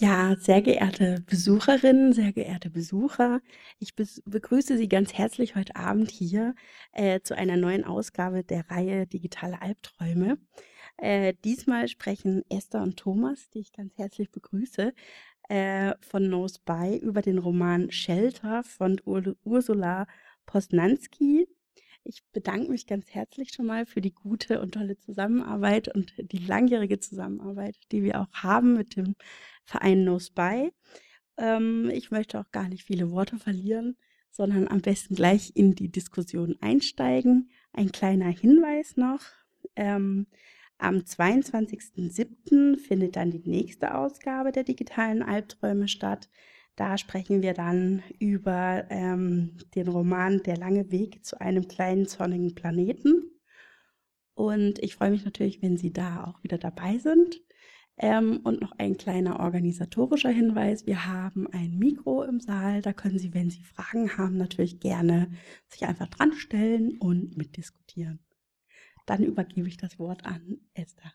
Ja, sehr geehrte Besucherinnen, sehr geehrte Besucher, ich begrüße Sie ganz herzlich heute Abend hier äh, zu einer neuen Ausgabe der Reihe Digitale Albträume. Äh, diesmal sprechen Esther und Thomas, die ich ganz herzlich begrüße, äh, von No Spy über den Roman Shelter von Ur Ursula Posnanski. Ich bedanke mich ganz herzlich schon mal für die gute und tolle Zusammenarbeit und die langjährige Zusammenarbeit, die wir auch haben mit dem Verein No Spy. Ähm, ich möchte auch gar nicht viele Worte verlieren, sondern am besten gleich in die Diskussion einsteigen. Ein kleiner Hinweis noch. Ähm, am 22.07. findet dann die nächste Ausgabe der digitalen Albträume statt. Da sprechen wir dann über ähm, den Roman Der lange Weg zu einem kleinen sonnigen Planeten. Und ich freue mich natürlich, wenn Sie da auch wieder dabei sind. Ähm, und noch ein kleiner organisatorischer Hinweis. Wir haben ein Mikro im Saal. Da können Sie, wenn Sie Fragen haben, natürlich gerne sich einfach dran stellen und mitdiskutieren. Dann übergebe ich das Wort an Esther.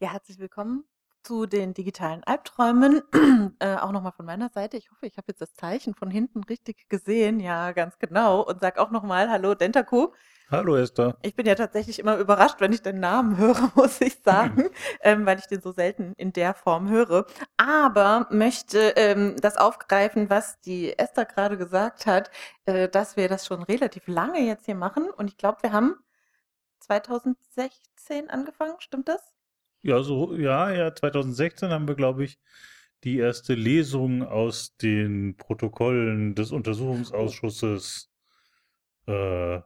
Ja, herzlich willkommen zu den digitalen Albträumen. äh, auch nochmal von meiner Seite. Ich hoffe, ich habe jetzt das Zeichen von hinten richtig gesehen. Ja, ganz genau. Und sag auch nochmal Hallo, Dentaku. Hallo, Esther. Ich bin ja tatsächlich immer überrascht, wenn ich den Namen höre, muss ich sagen, ähm, weil ich den so selten in der Form höre. Aber möchte ähm, das aufgreifen, was die Esther gerade gesagt hat, äh, dass wir das schon relativ lange jetzt hier machen. Und ich glaube, wir haben 2016 angefangen, stimmt das? Ja, so, ja, ja, 2016 haben wir, glaube ich, die erste Lesung aus den Protokollen des Untersuchungsausschusses äh,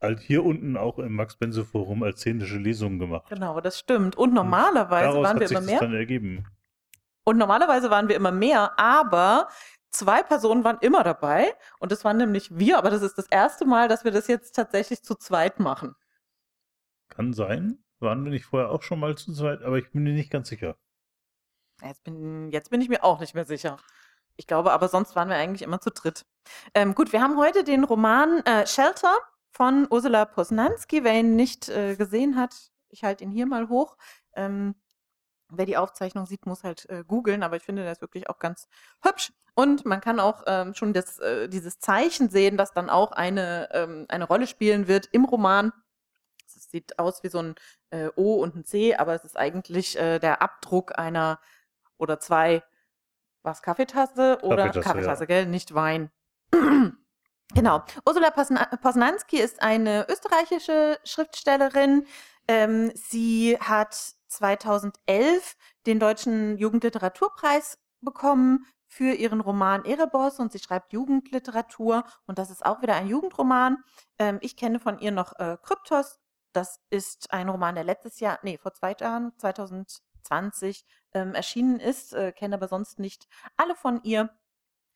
halt hier unten auch im Max-Bense-Forum als szenische Lesung gemacht. Genau, das stimmt. Und normalerweise Und waren wir immer mehr. dann ergeben. Und normalerweise waren wir immer mehr, aber zwei Personen waren immer dabei. Und das waren nämlich wir, aber das ist das erste Mal, dass wir das jetzt tatsächlich zu zweit machen. Kann sein. Waren wir nicht vorher auch schon mal zu zweit, aber ich bin mir nicht ganz sicher. Jetzt bin, jetzt bin ich mir auch nicht mehr sicher. Ich glaube aber, sonst waren wir eigentlich immer zu dritt. Ähm, gut, wir haben heute den Roman äh, Shelter von Ursula Posnanski. Wer ihn nicht äh, gesehen hat, ich halte ihn hier mal hoch. Ähm, wer die Aufzeichnung sieht, muss halt äh, googeln, aber ich finde, der ist wirklich auch ganz hübsch. Und man kann auch ähm, schon das, äh, dieses Zeichen sehen, das dann auch eine, ähm, eine Rolle spielen wird im Roman. Sieht aus wie so ein äh, O und ein C, aber es ist eigentlich äh, der Abdruck einer oder zwei, was, Kaffeetasse oder Kaffeetasse, Kaffeetasse, ja. gell, nicht Wein. Genau. Ursula Posna Posnanski ist eine österreichische Schriftstellerin. Ähm, sie hat 2011 den Deutschen Jugendliteraturpreis bekommen für ihren Roman Erebos und sie schreibt Jugendliteratur und das ist auch wieder ein Jugendroman. Ähm, ich kenne von ihr noch äh, Kryptos. Das ist ein Roman, der letztes Jahr, nee, vor zwei Jahren, 2020 ähm, erschienen ist, äh, kenne aber sonst nicht alle von ihr.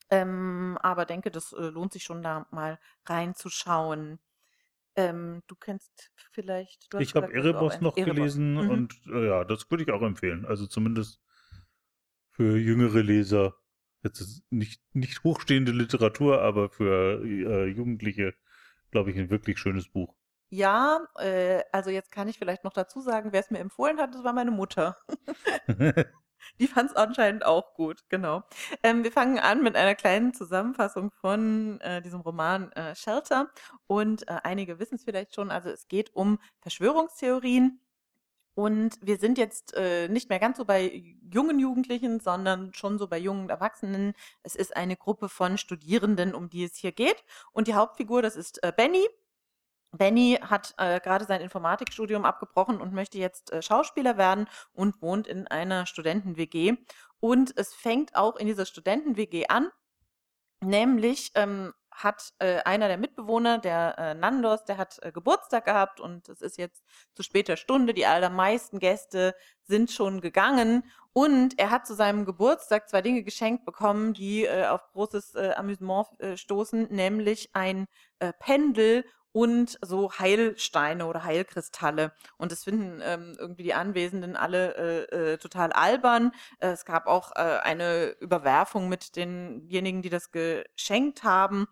Ähm, aber denke, das äh, lohnt sich schon da mal reinzuschauen. Ähm, du kennst vielleicht. Du Ich habe Erebos noch Erebos. gelesen Mhm. und äh, ja, das würde ich auch empfehlen. Also zumindest für jüngere Leser. Jetzt ist nicht, nicht hochstehende Literatur, aber für äh, Jugendliche, glaube ich, ein wirklich schönes Buch. Ja, äh, also jetzt kann ich vielleicht noch dazu sagen, wer es mir empfohlen hat, das war meine Mutter. Die fand es anscheinend auch gut, genau. Ähm, wir fangen an mit einer kleinen Zusammenfassung von äh, diesem Roman äh, Shelter. Und äh, einige wissen es vielleicht schon, also es geht um Verschwörungstheorien. Und wir sind jetzt äh, nicht mehr ganz so bei jungen Jugendlichen, sondern schon so bei jungen Erwachsenen. Es ist eine Gruppe von Studierenden, um die es hier geht. Und die Hauptfigur, das ist äh, Benny. Benny hat äh, gerade sein Informatikstudium abgebrochen und möchte jetzt äh, Schauspieler werden und wohnt in einer Studenten-WG. Und es fängt auch in dieser Studenten-WG an, nämlich ähm, hat äh, einer der Mitbewohner, der äh, Nandos, der hat äh, Geburtstag gehabt und es ist jetzt zu später Stunde. Die allermeisten Gäste sind schon gegangen und er hat zu seinem Geburtstag zwei Dinge geschenkt bekommen, die äh, auf großes äh, Amüsement äh, stoßen, nämlich ein äh, Pendel und so Heilsteine oder Heilkristalle. Und das finden ähm, irgendwie die Anwesenden alle äh, äh, total albern. Äh, es gab auch äh, eine Überwerfung mit denjenigen, die das geschenkt haben.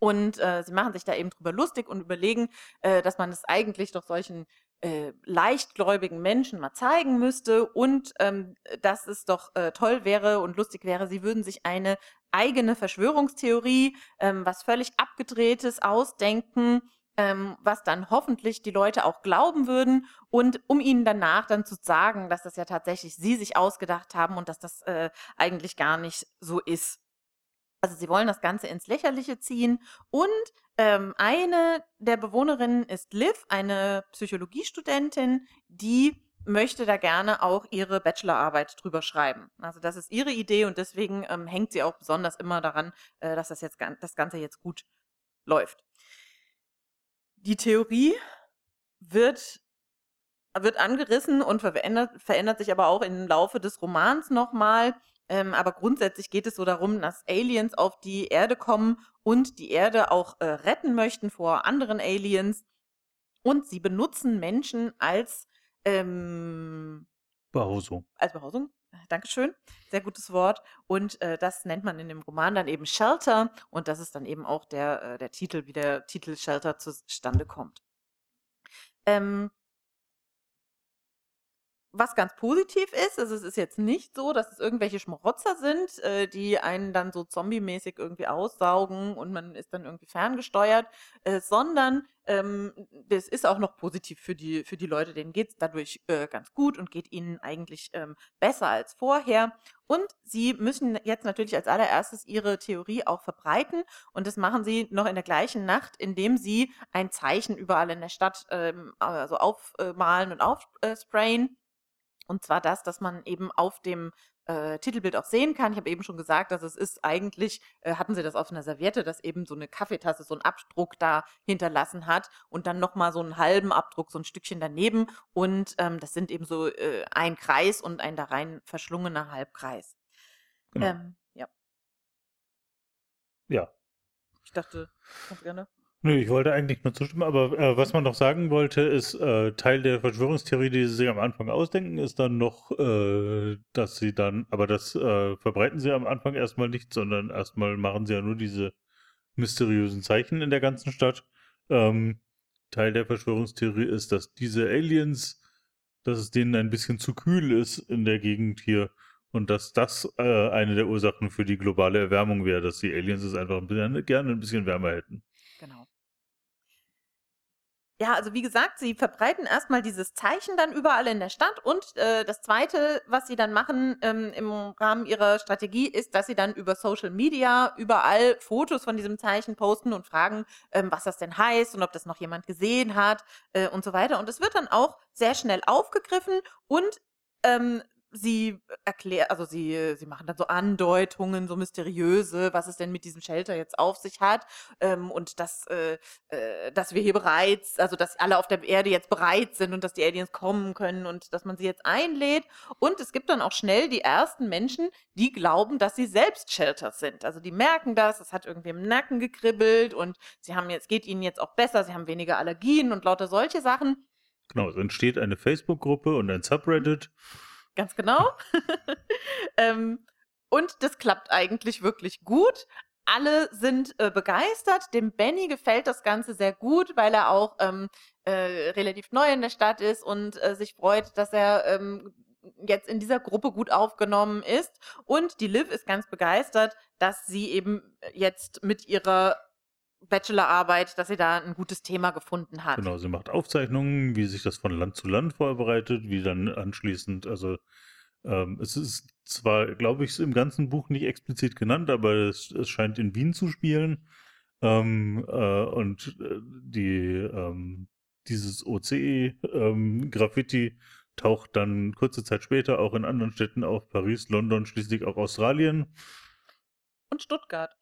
Und äh, sie machen sich da eben drüber lustig und überlegen, äh, dass man es eigentlich doch solchen äh, leichtgläubigen Menschen mal zeigen müsste und ähm, dass es doch äh, toll wäre und lustig wäre, sie würden sich eine eigene Verschwörungstheorie, ähm, was völlig abgedrehtes ausdenken, ähm, was dann hoffentlich die Leute auch glauben würden und um ihnen danach dann zu sagen, dass das ja tatsächlich sie sich ausgedacht haben und dass das äh, eigentlich gar nicht so ist. Also sie wollen das Ganze ins Lächerliche ziehen. Und ähm, eine der Bewohnerinnen ist Liv, eine Psychologiestudentin, die möchte da gerne auch ihre Bachelorarbeit drüber schreiben. Also das ist ihre Idee und deswegen ähm, hängt sie auch besonders immer daran, äh, dass das jetzt das Ganze jetzt gut läuft. Die Theorie wird wird angerissen und verändert, verändert sich aber auch im Laufe des Romans nochmal. Ähm, aber grundsätzlich geht es so darum, dass Aliens auf die Erde kommen und die Erde auch äh, retten möchten vor anderen Aliens. Und sie benutzen Menschen als ähm, Behausung. Als Behausung. Dankeschön. Sehr gutes Wort. Und äh, das nennt man in dem Roman dann eben Shelter. Und das ist dann eben auch der, äh, der Titel, wie der Titel Shelter zustande kommt. Ähm, was ganz positiv ist, also es ist jetzt nicht so, dass es irgendwelche Schmarotzer sind, äh, die einen dann so zombie-mäßig irgendwie aussaugen und man ist dann irgendwie ferngesteuert, äh, sondern ähm, das ist auch noch positiv für die, für die Leute, denen geht es dadurch äh, ganz gut und geht ihnen eigentlich ähm, besser als vorher. Und sie müssen jetzt natürlich als allererstes ihre Theorie auch verbreiten und das machen sie noch in der gleichen Nacht, indem sie ein Zeichen überall in der Stadt ähm, also aufmalen und aufsprayen und zwar das, dass man eben auf dem äh, Titelbild auch sehen kann. Ich habe eben schon gesagt, dass es ist eigentlich, äh, hatten sie das auf einer Serviette, dass eben so eine Kaffeetasse so einen Abdruck da hinterlassen hat und dann nochmal so einen halben Abdruck, so ein Stückchen daneben. Und ähm, das sind eben so äh, ein Kreis und ein da rein verschlungener Halbkreis. Genau. Ähm, ja. Ja. Ich dachte, ganz gerne. Nö, ich wollte eigentlich nur zustimmen, aber äh, was man noch sagen wollte, ist, äh, Teil der Verschwörungstheorie, die sie sich am Anfang ausdenken, ist dann noch, äh, dass sie dann, aber das äh, verbreiten sie am Anfang erstmal nicht, sondern erstmal machen sie ja nur diese mysteriösen Zeichen in der ganzen Stadt. Ähm, Teil der Verschwörungstheorie ist, dass diese Aliens, dass es denen ein bisschen zu kühl ist in der Gegend hier und dass das äh, eine der Ursachen für die globale Erwärmung wäre, dass die Aliens es einfach gerne ein bisschen wärmer hätten. Ja, also wie gesagt, sie verbreiten erstmal dieses Zeichen dann überall in der Stadt und äh, das Zweite, was sie dann machen ähm, im Rahmen ihrer Strategie, ist, dass sie dann über Social Media überall Fotos von diesem Zeichen posten und fragen, ähm, was das denn heißt und ob das noch jemand gesehen hat äh, und so weiter. Und es wird dann auch sehr schnell aufgegriffen und ähm, sie erklärt, also sie, sie machen dann so Andeutungen, so mysteriöse, was es denn mit diesem Shelter jetzt auf sich hat ähm, und dass, äh, äh, dass wir hier bereits, also dass alle auf der Erde jetzt bereit sind und dass die Aliens kommen können und dass man sie jetzt einlädt. Und es gibt dann auch schnell die ersten Menschen, die glauben, dass sie selbst Shelter sind. Also die merken das, es hat irgendwie im Nacken gekribbelt und sie haben jetzt, geht ihnen jetzt auch besser, sie haben weniger Allergien und lauter solche Sachen. Genau, es entsteht eine Facebook-Gruppe und ein Subreddit. Ganz genau. ähm, und das klappt eigentlich wirklich gut. Alle sind äh, begeistert. Dem Benny gefällt das Ganze sehr gut, weil er auch ähm, äh, relativ neu in der Stadt ist und äh, sich freut, dass er ähm, jetzt in dieser Gruppe gut aufgenommen ist. Und die Liv ist ganz begeistert, dass sie eben jetzt mit ihrer Bachelorarbeit, dass sie da ein gutes Thema gefunden hat. Genau, sie macht Aufzeichnungen, wie sich das von Land zu Land vorbereitet, wie dann anschließend, also ähm, es ist zwar, glaube ich, im ganzen Buch nicht explizit genannt, aber es, es scheint in Wien zu spielen. Ähm, äh, und äh, die, ähm, dieses OCE-Graffiti ähm, taucht dann kurze Zeit später auch in anderen Städten auf, Paris, London, schließlich auch Australien. Und Stuttgart.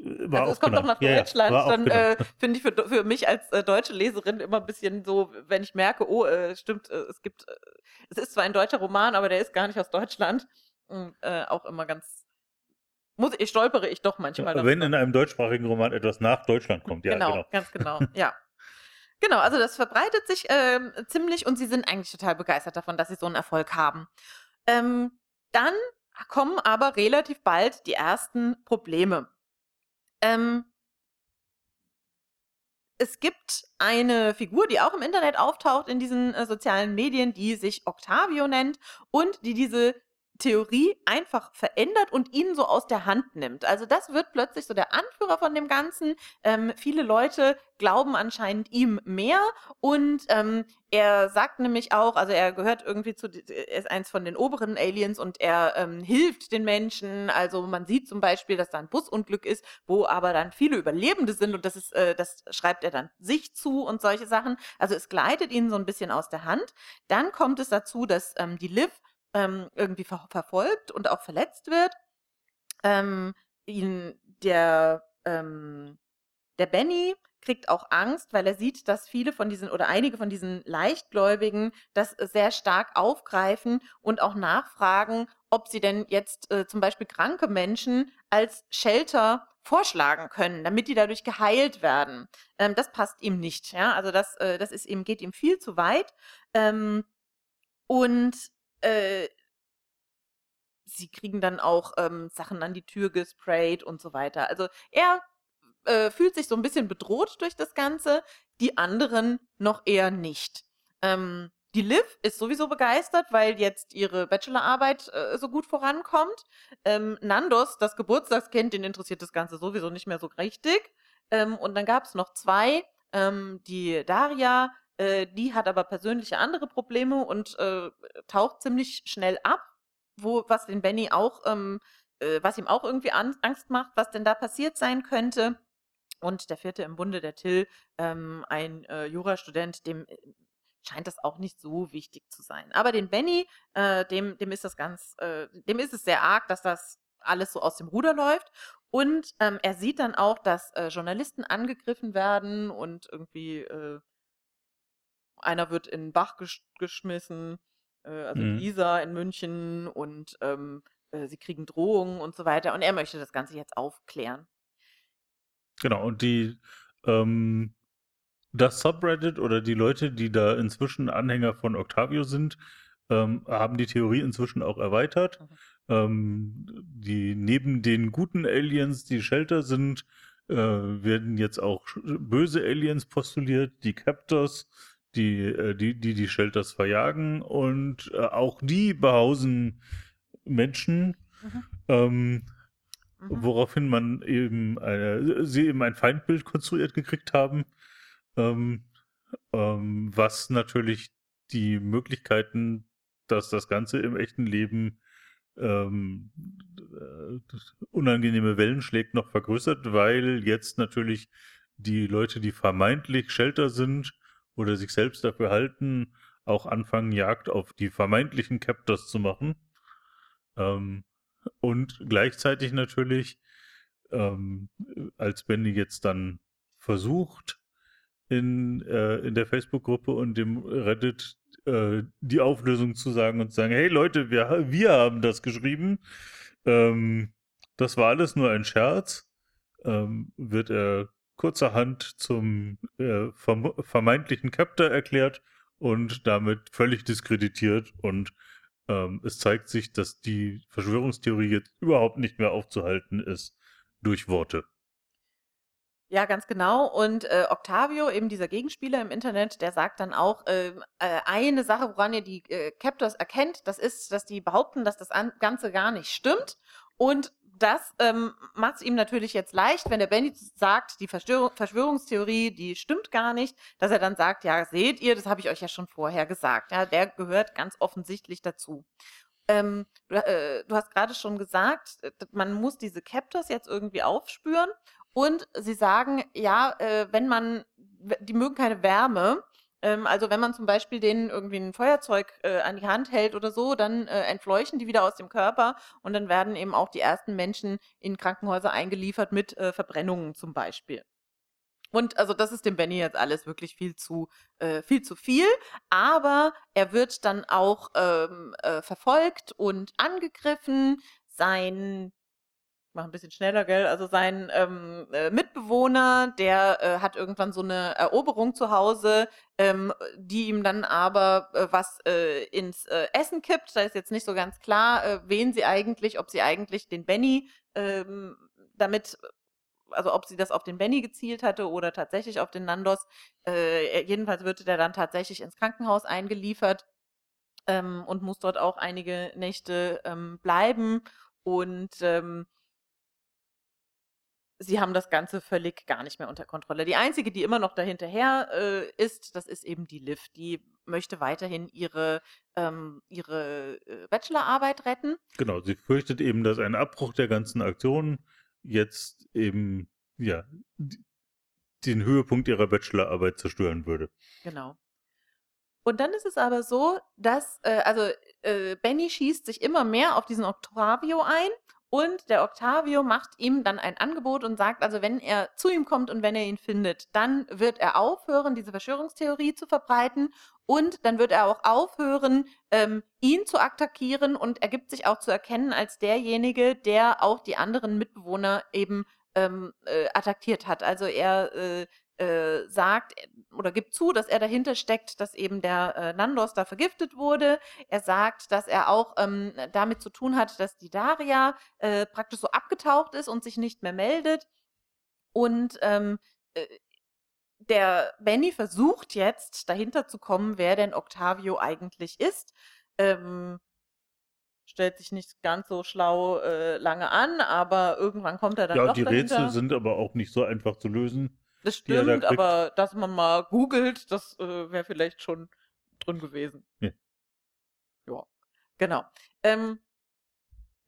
War also es kommt genau. doch nach Ja, ja, Deutschland, auch dann genau. äh, finde ich für, für mich als äh, deutsche Leserin immer ein bisschen so, wenn ich merke, oh, äh, stimmt, äh, es gibt, äh, es ist zwar ein deutscher Roman, aber der ist gar nicht aus Deutschland, mm, äh, auch immer ganz, muss ich, stolpere ich doch manchmal. Ja, wenn in einem deutschsprachigen Roman etwas nach Deutschland kommt, ja, genau, genau. ganz genau, ja. Genau, also das verbreitet sich ähm, ziemlich und sie sind eigentlich total begeistert davon, dass sie so einen Erfolg haben. Ähm, dann kommen aber relativ bald die ersten Probleme. Ähm, es gibt eine Figur, die auch im Internet auftaucht in diesen äh, sozialen Medien, die sich Octavio nennt und die diese Theorie einfach verändert und ihn so aus der Hand nimmt. Also das wird plötzlich so der Anführer von dem Ganzen. Ähm, viele Leute glauben anscheinend ihm mehr und ähm, er sagt nämlich auch, also er gehört irgendwie zu, er ist eins von den oberen Aliens und er ähm, hilft den Menschen. Also man sieht zum Beispiel, dass da ein Busunglück ist, wo aber dann viele Überlebende sind und das ist, äh, das schreibt er dann sich zu und solche Sachen. Also es gleitet ihn so ein bisschen aus der Hand. Dann kommt es dazu, dass ähm, die Liv ähm, irgendwie ver verfolgt und auch verletzt wird. Ähm, ihn, der, ähm, der Benny kriegt auch Angst, weil er sieht, dass viele von diesen oder einige von diesen Leichtgläubigen das sehr stark aufgreifen und auch nachfragen, ob sie denn jetzt äh, zum Beispiel kranke Menschen als Shelter vorschlagen können, damit die dadurch geheilt werden. Ähm, das passt ihm nicht. Ja? Also das, äh, das ist ihm, geht ihm viel zu weit. Ähm, und äh, sie kriegen dann auch ähm, Sachen an die Tür gesprayt und so weiter. Also er äh, fühlt sich so ein bisschen bedroht durch das Ganze, die anderen noch eher nicht. Ähm, die Liv ist sowieso begeistert, weil jetzt ihre Bachelorarbeit äh, so gut vorankommt. Ähm, Nandos, das Geburtstagskind, den interessiert das Ganze sowieso nicht mehr so richtig. Ähm, und dann gab es noch zwei, ähm, die Daria, äh, die hat aber persönliche andere Probleme und äh, taucht ziemlich schnell ab, wo, was den Benny auch, ähm, äh, was ihm auch irgendwie an, Angst macht, was denn da passiert sein könnte. Und der vierte im Bunde, der Till, ähm, ein äh, Jurastudent, dem äh, scheint das auch nicht so wichtig zu sein. Aber den Benny, äh, dem, dem ist das ganz, dem ist es sehr arg, dass das alles so aus dem Ruder läuft. Und ähm, er sieht dann auch, dass äh, Journalisten angegriffen werden und irgendwie äh, einer wird in den Bach gesch geschmissen, äh, also mhm. Lisa in München und ähm, äh, sie kriegen Drohungen und so weiter. Und er möchte das Ganze jetzt aufklären. Genau, und die, ähm, das Subreddit oder die Leute, die da inzwischen Anhänger von Octavio sind, ähm, haben die Theorie inzwischen auch erweitert. Mhm. Ähm, die neben den guten Aliens, die Shelter sind, äh, werden jetzt auch böse Aliens postuliert, die Captors, die, äh, die, die, die Shelters verjagen und äh, auch die behausen Menschen, mhm. Ähm, mhm. woraufhin man eben eine, sie eben ein Feindbild konstruiert gekriegt haben, ähm, ähm, was natürlich die Möglichkeiten, dass das Ganze im echten Leben ähm, äh, unangenehme Wellen schlägt, noch vergrößert, weil jetzt natürlich die Leute, die vermeintlich Shelter sind, oder sich selbst dafür halten, auch anfangen, Jagd auf die vermeintlichen Captors zu machen. Ähm, und gleichzeitig natürlich, ähm, als Benny jetzt dann versucht, in, äh, in der Facebook-Gruppe und dem Reddit äh, die Auflösung zu sagen und zu sagen, hey Leute, wir, wir haben das geschrieben. Ähm, das war alles nur ein Scherz. Ähm, wird er kurzerhand zum äh, vermeintlichen Captor erklärt und damit völlig diskreditiert und ähm, es zeigt sich, dass die Verschwörungstheorie jetzt überhaupt nicht mehr aufzuhalten ist durch Worte. Ja, ganz genau. Und äh, Octavio, eben dieser Gegenspieler im Internet, der sagt dann auch, äh, äh, eine Sache, woran ihr die äh, Captors erkennt, das ist, dass die behaupten, dass das Ganze gar nicht stimmt. Und das ähm, macht es ihm natürlich jetzt leicht, wenn der Benny sagt, die Verschwörung, Verschwörungstheorie, die stimmt gar nicht, dass er dann sagt, ja, seht ihr, das habe ich euch ja schon vorher gesagt. Ja, der gehört ganz offensichtlich dazu. Ähm, du, äh, du, hast gerade schon gesagt, äh, man muss diese Captors jetzt irgendwie aufspüren und sie sagen, ja, äh, wenn man, die mögen keine Wärme, ähm, also wenn man zum Beispiel denen irgendwie ein Feuerzeug äh, an die Hand hält oder so, dann äh, entfleuchen die wieder aus dem Körper und dann werden eben auch die ersten Menschen in Krankenhäuser eingeliefert mit äh, Verbrennungen zum Beispiel. Und also das ist dem Benny jetzt alles wirklich viel zu äh, viel zu viel, aber er wird dann auch ähm, äh, verfolgt und angegriffen. Sein mach ein bisschen schneller, gell? Also sein ähm, äh, Mitbewohner, der äh, hat irgendwann so eine Eroberung zu Hause, ähm, die ihm dann aber äh, was äh, ins äh, Essen kippt. Da ist jetzt nicht so ganz klar, wen sie eigentlich, ob sie eigentlich den Benny ähm, damit also ob sie das auf den Benny gezielt hatte oder tatsächlich auf den Nandos. Äh, jedenfalls wird der dann tatsächlich ins Krankenhaus eingeliefert ähm, und muss dort auch einige Nächte ähm, bleiben. Und ähm, sie haben das Ganze völlig gar nicht mehr unter Kontrolle. Die einzige, die immer noch dahinterher äh, ist, das ist eben die Liv. Die möchte weiterhin ihre, ähm, ihre äh, Bachelorarbeit retten. Genau, sie fürchtet eben, dass ein Abbruch der ganzen Aktion jetzt eben, ja, den Höhepunkt ihrer Bachelorarbeit zerstören würde. Genau. Und dann ist es aber so, dass, äh, also äh, Benny schießt sich immer mehr auf diesen Octavio ein und der Octavio macht ihm dann ein Angebot und sagt, also wenn er zu ihm kommt und wenn er ihn findet, dann wird er aufhören, diese Verschwörungstheorie zu verbreiten und dann wird er auch aufhören, ähm, ihn zu attackieren und er gibt sich auch zu erkennen als derjenige, der auch die anderen Mitbewohner eben ähm, äh, attackiert hat. Also er äh, äh, sagt oder gibt zu, dass er dahinter steckt, dass eben der äh, Nandos da vergiftet wurde. Er sagt, dass er auch ähm, damit zu tun hat, dass die Daria äh, praktisch so abgetaucht ist und sich nicht mehr meldet. Und ähm, äh, der Benny versucht jetzt dahinter zu kommen, wer denn Octavio eigentlich ist. Ähm, stellt sich nicht ganz so schlau äh, lange an, aber irgendwann kommt er dann ja, doch die dahinter. Rätsel sind aber auch nicht so einfach zu lösen. Das da stimmt, kriegt. aber dass man mal googelt, das äh, wäre vielleicht schon drin gewesen. Ja. Ja, genau. Ähm,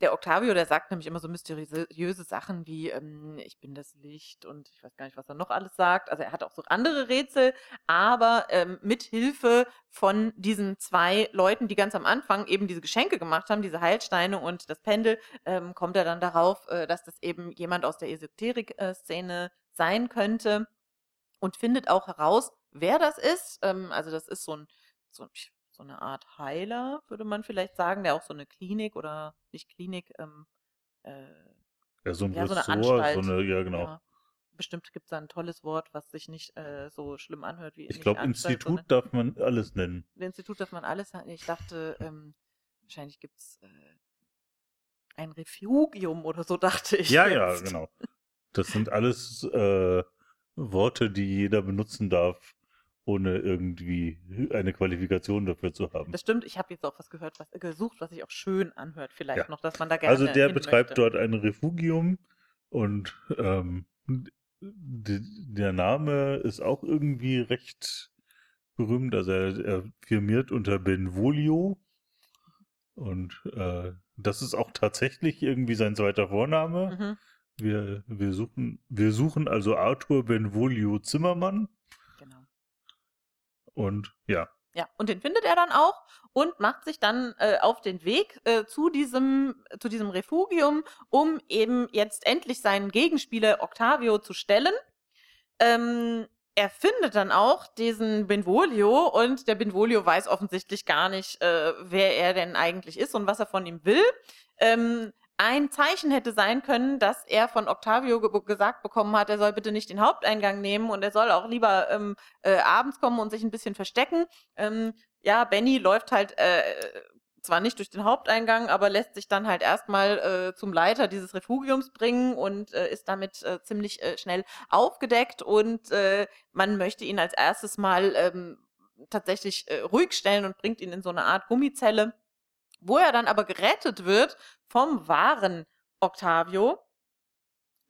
der Octavio, der sagt nämlich immer so mysteriöse Sachen wie, ähm, ich bin das Licht und ich weiß gar nicht, was er noch alles sagt. Also er hat auch so andere Rätsel, aber ähm, mit Hilfe von diesen zwei Leuten, die ganz am Anfang eben diese Geschenke gemacht haben, diese Heilsteine und das Pendel, ähm, kommt er dann darauf, äh, dass das eben jemand aus der Esoterik-Szene sein könnte und findet auch heraus, wer das ist. Ähm, also das ist so ein, so, so, eine Art Heiler, würde man vielleicht sagen, der auch so eine Klinik oder nicht Klinik, ähm, äh, Ja, so ein ja, so eine Ressort, so Anstalt. eine, ja genau. Ja. Bestimmt gibt es da ein tolles Wort, was sich nicht äh, so schlimm anhört wie Ich glaube, Anstalt, Institut darf man alles nennen. Institut darf man alles haben. Ich dachte, ähm, wahrscheinlich gibt es äh, ein Refugium oder so, dachte ich. Ja, ja, jetzt. genau. Das sind alles äh, Worte, die jeder benutzen darf, ohne irgendwie eine Qualifikation dafür zu haben. Das stimmt, ich habe jetzt auch was gehört, was gesucht, was sich auch schön anhört, vielleicht Ja. noch, dass man da gerne Also der betreibt möchte. dort ein Refugium und ähm, d- der Name ist auch irgendwie recht berühmt. Also er, er firmiert unter Benvolio und äh, das ist auch tatsächlich irgendwie sein zweiter Vorname. Mhm, Wir, wir, suchen, wir suchen also Arthur Benvolio Zimmermann genau. und ja, Ja, und den findet er dann auch und macht sich dann äh, auf den Weg äh, zu, diesem, zu diesem Refugium, um eben jetzt endlich seinen Gegenspieler Octavio zu stellen. Ähm, er findet dann auch diesen Benvolio und der Benvolio weiß offensichtlich gar nicht, äh, wer er denn eigentlich ist und was er von ihm will. Ähm, ein Zeichen hätte sein können, dass er von Octavio ge gesagt bekommen hat, er soll bitte nicht den Haupteingang nehmen und er soll auch lieber ähm, äh, abends kommen und sich ein bisschen verstecken. Ähm, ja, Benny läuft halt äh, zwar nicht durch den Haupteingang, aber lässt sich dann halt erstmal äh, zum Leiter dieses Refugiums bringen und äh, ist damit äh, ziemlich äh, schnell aufgedeckt und man möchte ihn als erstes mal ähm, tatsächlich ruhig stellen und bringt ihn in so eine Art Gummizelle, wo er dann aber gerettet wird vom wahren Octavio,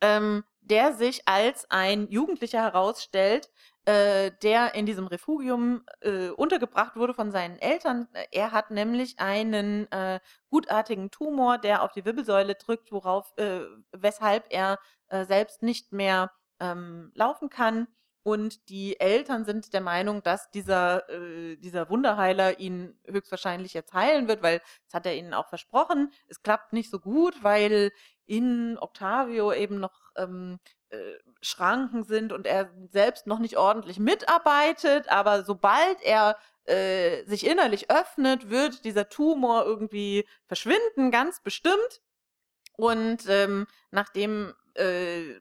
ähm, der sich als ein Jugendlicher herausstellt, äh, der in diesem Refugium äh, untergebracht wurde von seinen Eltern. Er hat nämlich einen äh, gutartigen Tumor, der auf die Wirbelsäule drückt, worauf, äh, weshalb er äh, selbst nicht mehr ähm, laufen kann. Und die Eltern sind der Meinung, dass dieser, äh, dieser Wunderheiler ihn höchstwahrscheinlich jetzt heilen wird, weil das hat er ihnen auch versprochen. Es klappt nicht so gut, weil in Octavio eben noch ähm, äh, Schranken sind und er selbst noch nicht ordentlich mitarbeitet. Aber sobald er äh, sich innerlich öffnet, wird dieser Tumor irgendwie verschwinden, ganz bestimmt. Und ähm, nachdem äh,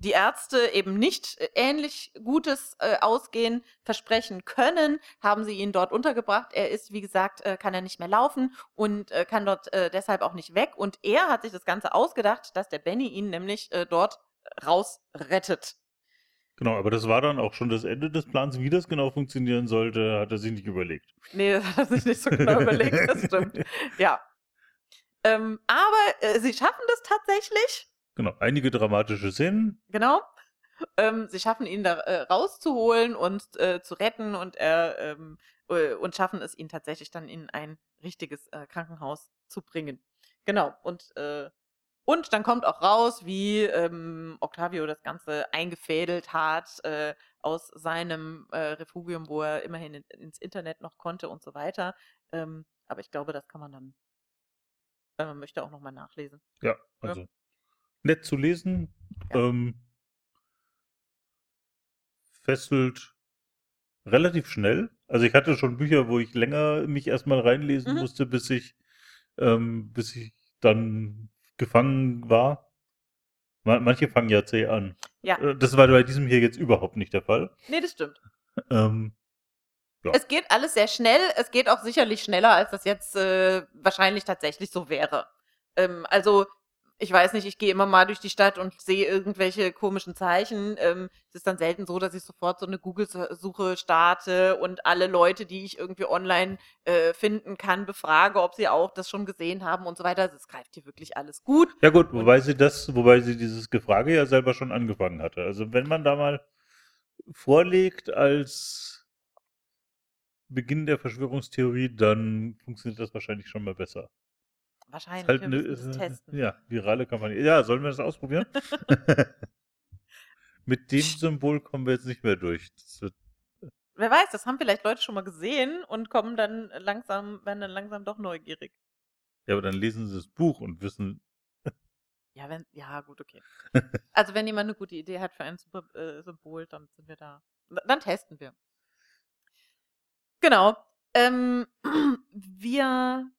die Ärzte eben nicht äh, ähnlich gutes äh, Ausgehen versprechen können, haben sie ihn dort untergebracht. Er ist, wie gesagt, äh, kann er nicht mehr laufen und äh, kann dort äh, deshalb auch nicht weg. Und er hat sich das Ganze ausgedacht, dass der Benny ihn nämlich äh, dort rausrettet. Genau, aber das war dann auch schon das Ende des Plans. Wie das genau funktionieren sollte, hat er sich nicht überlegt. Nee, das hat er sich nicht so genau überlegt, das stimmt. Ja. Ähm, aber sie schaffen das tatsächlich. Genau, einige dramatische Szenen. Genau. Ähm, sie schaffen ihn da äh, rauszuholen und äh, zu retten und er ähm, äh, und schaffen es ihn tatsächlich dann in ein richtiges äh, Krankenhaus zu bringen. Genau. Und äh, und dann kommt auch raus, wie ähm, Octavio das Ganze eingefädelt hat äh, aus seinem Refugium, wo er immerhin in, ins Internet noch konnte und so weiter. Ähm, aber ich glaube, das kann man dann, wenn man möchte, auch nochmal nachlesen. Ja, also ja. Nett zu lesen. Ja. Ähm, fesselt relativ schnell. Also ich hatte schon Bücher, wo ich länger mich erstmal reinlesen mhm. musste, bis ich, ähm, bis ich dann gefangen war. Manche fangen ja zäh an. Ja. Äh, das war bei diesem hier jetzt überhaupt nicht der Fall. Nee, das stimmt. Ähm, ja. Es geht alles sehr schnell. Es geht auch sicherlich schneller, als das jetzt äh, wahrscheinlich tatsächlich so wäre. Ähm, also ich weiß nicht, ich gehe immer mal durch die Stadt und sehe irgendwelche komischen Zeichen. Ähm, es ist dann selten so, dass ich sofort so eine Google-Suche starte und alle Leute, die ich irgendwie online äh, finden kann, befrage, ob sie auch das schon gesehen haben und so weiter. Also es greift hier wirklich alles gut. Ja gut, wobei sie das, wobei sie dieses Gefrage ja selber schon angefangen hatte. Also wenn man da mal vorlegt als Beginn der Verschwörungstheorie, dann funktioniert das wahrscheinlich schon mal besser. Wahrscheinlich. Halt wir ne, müssen äh, testen. Ja, virale Kampagne. Ja, sollen wir das ausprobieren? Mit dem Symbol kommen wir jetzt nicht mehr durch. Wird... Wer weiß, das haben vielleicht Leute schon mal gesehen und kommen dann langsam, werden dann langsam doch neugierig. Ja, aber dann lesen sie das Buch und wissen. ja, wenn, ja, gut, okay. Also wenn jemand eine gute Idee hat für ein super äh, Symbol, dann sind wir da. Dann testen wir. Genau. Ähm, wir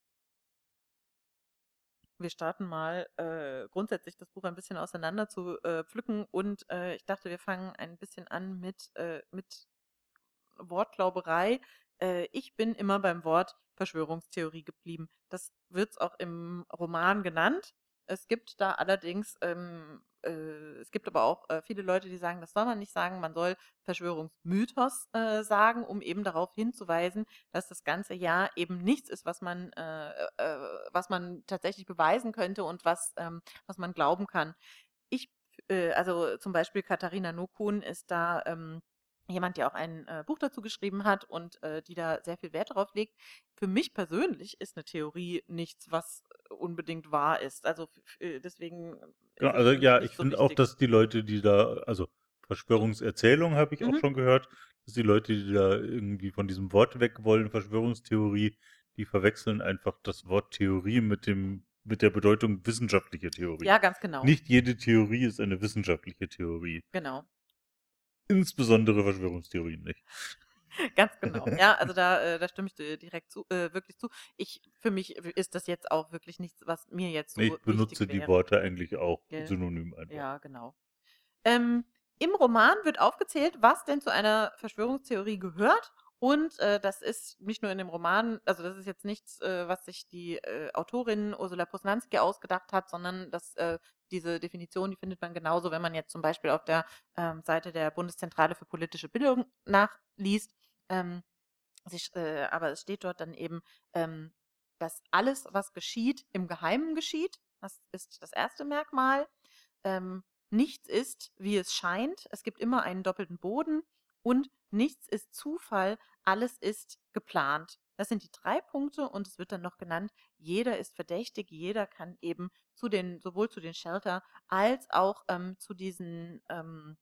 wir starten mal äh, grundsätzlich das Buch ein bisschen auseinander zu äh, pflücken und äh, ich dachte, wir fangen ein bisschen an mit, äh, mit Wortglauberei. Äh, ich bin immer beim Wort Verschwörungstheorie geblieben. Das wird es auch im Roman genannt. Es gibt da allerdings ähm, äh, es gibt aber auch äh, viele Leute, die sagen, das soll man nicht sagen, man soll Verschwörungsmythos äh, sagen, um eben darauf hinzuweisen, dass das ganze Jahr eben nichts ist, was man, äh, äh, was man tatsächlich beweisen könnte und was, ähm, was man glauben kann. Ich, äh, also zum Beispiel Katharina Nokun ist da ähm, jemand, der auch ein äh, Buch dazu geschrieben hat und äh, die da sehr viel Wert darauf legt. Für mich persönlich ist eine Theorie nichts, was unbedingt wahr ist. Also äh, deswegen. Ja, also ja, ich so finde auch, dass die Leute, die da, also Verschwörungserzählung habe ich mhm. auch schon gehört, dass die Leute, die da irgendwie von diesem Wort weg wollen, Verschwörungstheorie, die verwechseln einfach das Wort Theorie mit dem mit der Bedeutung wissenschaftliche Theorie. Ja, ganz genau. Nicht jede Theorie ist eine wissenschaftliche Theorie. Genau. Insbesondere Verschwörungstheorien nicht. Ganz genau. Ja, also da, äh, da stimme ich dir direkt zu, äh, wirklich zu. Ich, für mich ist das jetzt auch wirklich nichts, was mir jetzt so. Ich benutze die Worte eigentlich auch Gell? synonym einfach. Ja, genau. Ähm, Im Roman wird aufgezählt, was denn zu einer Verschwörungstheorie gehört. Und äh, das ist nicht nur in dem Roman, also das ist jetzt nichts, äh, was sich die äh, Autorin Ursula Posnanski ausgedacht hat, sondern das äh, diese Definition, die findet man genauso, wenn man jetzt zum Beispiel auf der ähm, Seite der Bundeszentrale für politische Bildung nachliest. Ähm, sich, äh, aber es steht dort dann eben, ähm, dass alles, was geschieht, im Geheimen geschieht. Das ist das erste Merkmal. Ähm, nichts ist, wie es scheint. Es gibt immer einen doppelten Boden. Und nichts ist Zufall, alles ist geplant. Das sind die drei Punkte und es wird dann noch genannt, jeder ist verdächtig, jeder kann eben zu den, sowohl zu den Shelter als auch ähm, zu diesen ähm,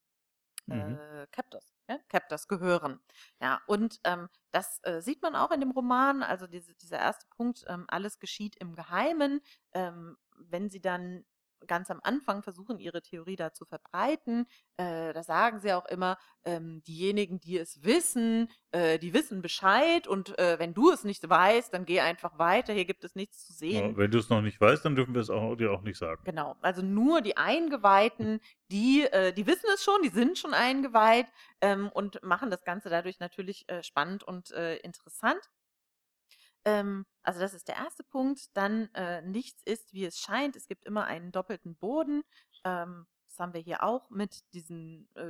mhm. äh, Captors, ja? Captors gehören. Ja, und ähm, das äh, sieht man auch in dem Roman, also diese, dieser erste Punkt, ähm, alles geschieht im Geheimen. Ähm, wenn sie dann ganz am Anfang versuchen, ihre Theorie da zu verbreiten. Äh, da sagen sie auch immer, ähm, diejenigen, die es wissen, äh, die wissen Bescheid und äh, wenn du es nicht weißt, dann geh einfach weiter, hier gibt es nichts zu sehen. Ja, wenn du es noch nicht weißt, dann dürfen wir es auch, dir auch nicht sagen. Genau, also nur die Eingeweihten, die, äh, die wissen es schon, die sind schon eingeweiht ähm, und machen das Ganze dadurch natürlich äh, spannend und äh, interessant. Ähm, also das ist der erste Punkt. Dann äh, nichts ist, wie es scheint. Es gibt immer einen doppelten Boden. Ähm, das haben wir hier auch mit diesen, äh,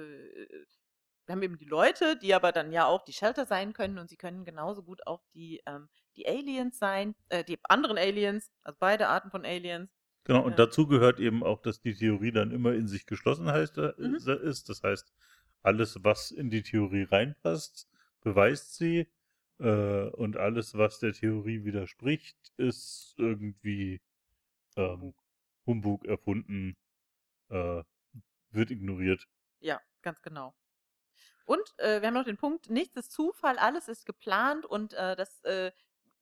wir haben eben die Leute, die aber dann ja auch die Shelter sein können und sie können genauso gut auch die, ähm, die Aliens sein, äh, die anderen Aliens, also beide Arten von Aliens. Genau, und dazu gehört eben auch, dass die Theorie dann immer in sich geschlossen heißt, äh, Mhm. ist. Das heißt, alles, was in die Theorie reinpasst, beweist sie. Äh, und alles, was der Theorie widerspricht, ist irgendwie ähm, Humbug erfunden, äh, wird ignoriert. Ja, ganz genau. Und äh, wir haben noch den Punkt, nichts ist Zufall, alles ist geplant und äh, das äh,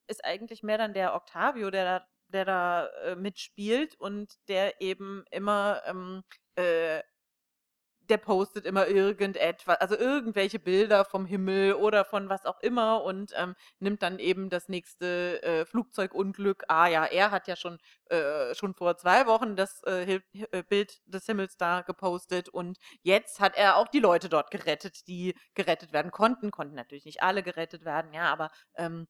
ist eigentlich mehr dann der Octavio, der da, der da äh, mitspielt und der eben immer ähm, äh, der postet immer irgendetwas, also irgendwelche Bilder vom Himmel oder von was auch immer und ähm, nimmt dann eben das nächste äh, Flugzeugunglück. Ah ja, er hat ja schon, äh, schon vor zwei Wochen das äh, äh, Bild des Himmels da gepostet und jetzt hat er auch die Leute dort gerettet, die gerettet werden konnten. Konnten natürlich nicht alle gerettet werden, ja, aber ähm,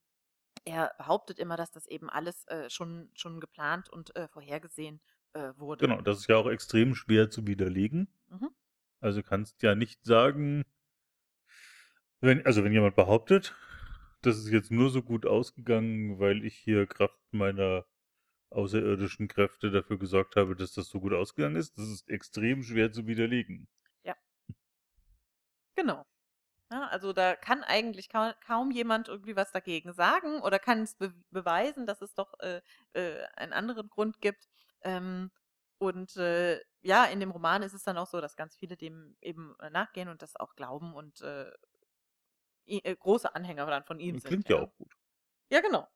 er behauptet immer, dass das eben alles äh, schon, schon geplant und äh, vorhergesehen wurde. Genau, das ist ja auch extrem schwer zu widerlegen. Mhm. Also kannst ja nicht sagen, wenn, also wenn jemand behauptet, das ist jetzt nur so gut ausgegangen, weil ich hier Kraft meiner außerirdischen Kräfte dafür gesorgt habe, dass das so gut ausgegangen ist, das ist extrem schwer zu widerlegen. Genau. Ja, also da kann eigentlich kaum, kaum jemand irgendwie was dagegen sagen oder kann es be beweisen, dass es doch äh, äh, einen anderen Grund gibt. Ähm, und äh, ja, in dem Roman ist es dann auch so, dass ganz viele dem eben äh, nachgehen und das auch glauben und äh, äh, große Anhänger dann von ihm Das sind. klingt ja auch gut. Ja, genau.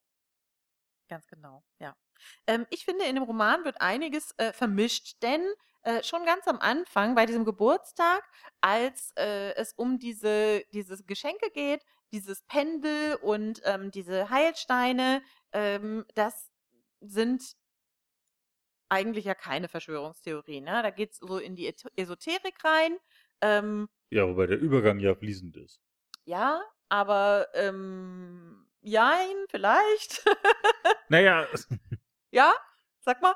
Ganz genau, ja. Ähm, ich finde, in dem Roman wird einiges äh, vermischt, denn äh, schon ganz am Anfang bei diesem Geburtstag, als äh, es um diese, diese Geschenke geht, dieses Pendel und ähm, diese Heilsteine, ähm, das sind eigentlich ja keine Verschwörungstheorien. Ne? Da geht es so in die Esoterik rein. Ähm, Ja, wobei der Übergang ja fließend ist. ja, aber ähm, jein, vielleicht. Naja, ja, sag mal.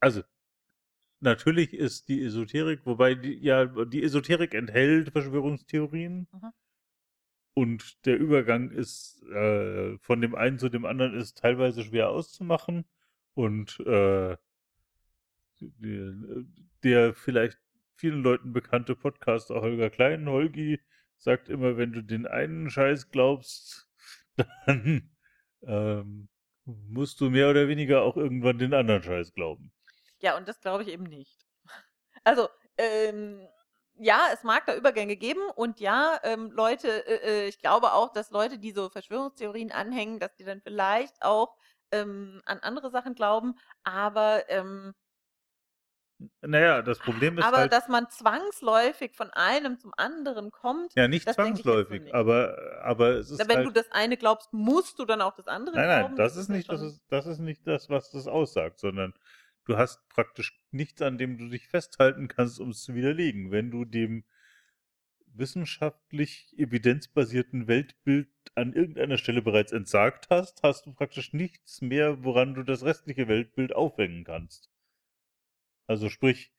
also natürlich ist die Esoterik, wobei die, ja, die Esoterik enthält Verschwörungstheorien. Mhm. Und der Übergang ist äh, von dem einen zu dem anderen ist teilweise schwer auszumachen. Und äh, der, der vielleicht vielen Leuten bekannte Podcaster Holger Klein, Holgi, sagt immer, wenn du den einen Scheiß glaubst, dann ähm, musst du mehr oder weniger auch irgendwann den anderen Scheiß glauben. Ja, und das glaube ich eben nicht. Also, ähm, ja, es mag da Übergänge geben und ja, ähm, Leute, äh, äh, ich glaube auch, dass Leute, die so Verschwörungstheorien anhängen, dass die dann vielleicht auch ähm, an andere Sachen glauben, aber, ähm, Naja, das Problem ist aber halt, dass man zwangsläufig von einem zum anderen kommt, ja nicht das zwangsläufig, nicht. aber, aber es ist wenn halt, du das eine glaubst, musst du dann auch das andere Nein, nein, glauben. das ist nicht, das ist, das ist nicht das, was das aussagt, sondern du hast praktisch nichts, an dem du dich festhalten kannst, um es zu widerlegen. Wenn du dem wissenschaftlich evidenzbasierten Weltbild an irgendeiner Stelle bereits entsagt hast, hast du praktisch nichts mehr, woran du das restliche Weltbild aufhängen kannst. Also sprich,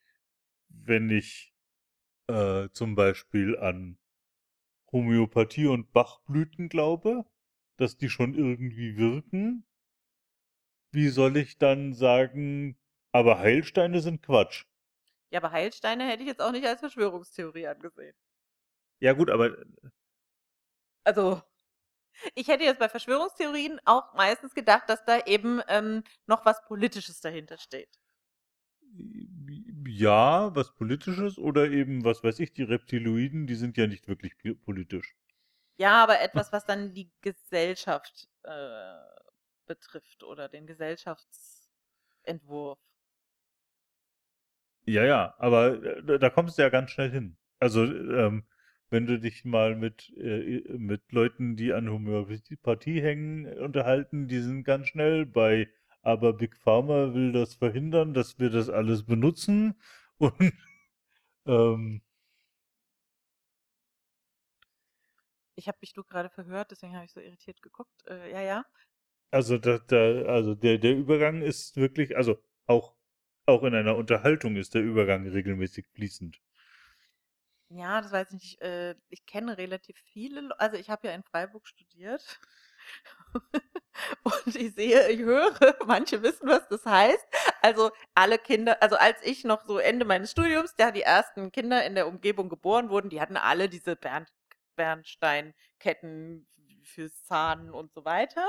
wenn ich äh, zum Beispiel an Homöopathie und Bachblüten glaube, dass die schon irgendwie wirken, wie soll ich dann sagen, aber Heilsteine sind Quatsch? Ja, aber Heilsteine hätte ich jetzt auch nicht als Verschwörungstheorie angesehen. Ja gut, aber Also, ich hätte jetzt bei Verschwörungstheorien auch meistens gedacht, dass da eben ähm, noch was Politisches dahinter steht. Ja, was politisches oder eben, was weiß ich, die Reptiloiden, die sind ja nicht wirklich politisch. Ja, aber etwas, was dann die Gesellschaft äh, betrifft oder den Gesellschaftsentwurf. Ja, ja, aber äh, da kommst du ja ganz schnell hin. Also, ähm, wenn du dich mal mit, äh, mit Leuten, die an Homöopathie hängen, unterhalten, die sind ganz schnell bei, aber Big Pharma will das verhindern, dass wir das alles benutzen und ähm, Ich habe mich nur gerade verhört, deswegen habe ich so irritiert geguckt. Äh, ja, ja. Also, da, da, also der, der Übergang ist wirklich, also auch, auch in einer Unterhaltung ist der Übergang regelmäßig fließend. Ja, das weiß ich nicht. Äh, ich kenne relativ viele, Le- also ich habe ja in Freiburg studiert. Und ich sehe, ich höre, manche wissen, was das heißt. Also alle Kinder, also als ich noch so Ende meines Studiums, da die ersten Kinder in der Umgebung geboren wurden, die hatten alle diese Bern Bernsteinketten fürs Zahn und so weiter.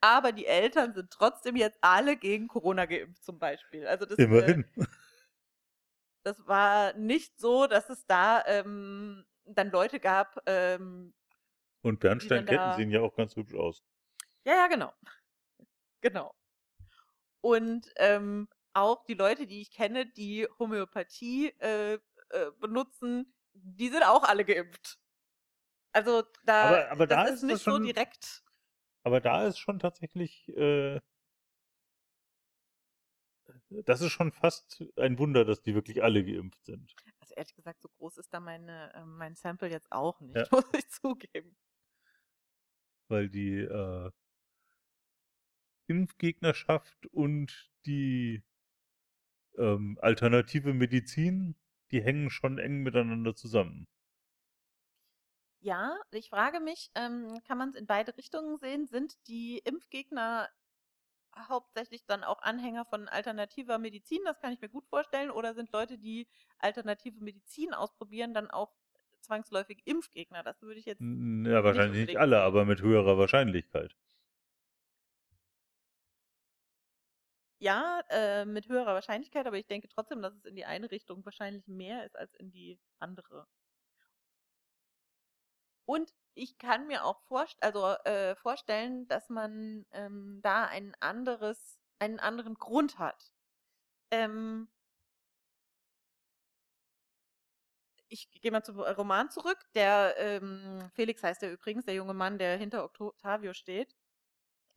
Aber die Eltern sind trotzdem jetzt alle gegen Corona geimpft zum Beispiel. Also das, äh, Immerhin. das war nicht so, dass es da ähm, dann Leute gab, ähm, Und Bernsteinketten da- sehen ja auch ganz hübsch aus. Ja, ja, genau. Genau. Und ähm, auch die Leute, die ich kenne, die Homöopathie äh, äh, benutzen, die sind auch alle geimpft. Also da, Aber- aber da ist ist nicht so schon- direkt. Aber da ist schon tatsächlich, äh, das ist schon fast ein Wunder, dass die wirklich alle geimpft sind. Also ehrlich gesagt, so groß ist da meine, äh, mein Sample jetzt auch nicht, Ja. muss ich zugeben. Weil die äh, Impfgegnerschaft und die ähm, alternative Medizin, die hängen schon eng miteinander zusammen. Ja, ich frage mich, ähm, kann man es in beide Richtungen sehen? Sind die Impfgegner hauptsächlich dann auch Anhänger von alternativer Medizin? Das kann ich mir gut vorstellen. Oder sind Leute, die alternative Medizin ausprobieren, dann auch zwangsläufig Impfgegner? Das würde ich jetzt. Ja, wahrscheinlich nicht alle, aber mit höherer Wahrscheinlichkeit. Ja, äh, mit höherer Wahrscheinlichkeit, aber ich denke trotzdem, dass es in die eine Richtung wahrscheinlich mehr ist als in die andere. Und ich kann mir auch vorst also, äh, vorstellen, dass man ähm, da ein anderes, einen anderen Grund hat. Ähm, ich gehe mal zum Roman zurück. Der ähm, Felix heißt der übrigens, der junge Mann, der hinter Octavio steht.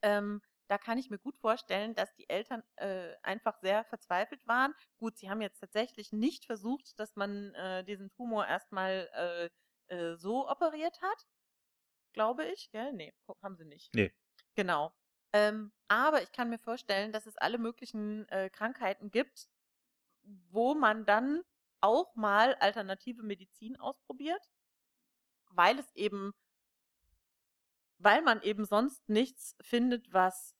Ähm, da kann ich mir gut vorstellen, dass die Eltern äh, einfach sehr verzweifelt waren. Gut, sie haben jetzt tatsächlich nicht versucht, dass man äh, diesen Tumor erstmal äh, äh, so operiert hat, glaube ich. Gell? Nee, haben sie nicht. Nee. Genau. Ähm, aber ich kann mir vorstellen, dass es alle möglichen äh, Krankheiten gibt, wo man dann auch mal alternative Medizin ausprobiert, weil es eben, weil man eben sonst nichts findet, was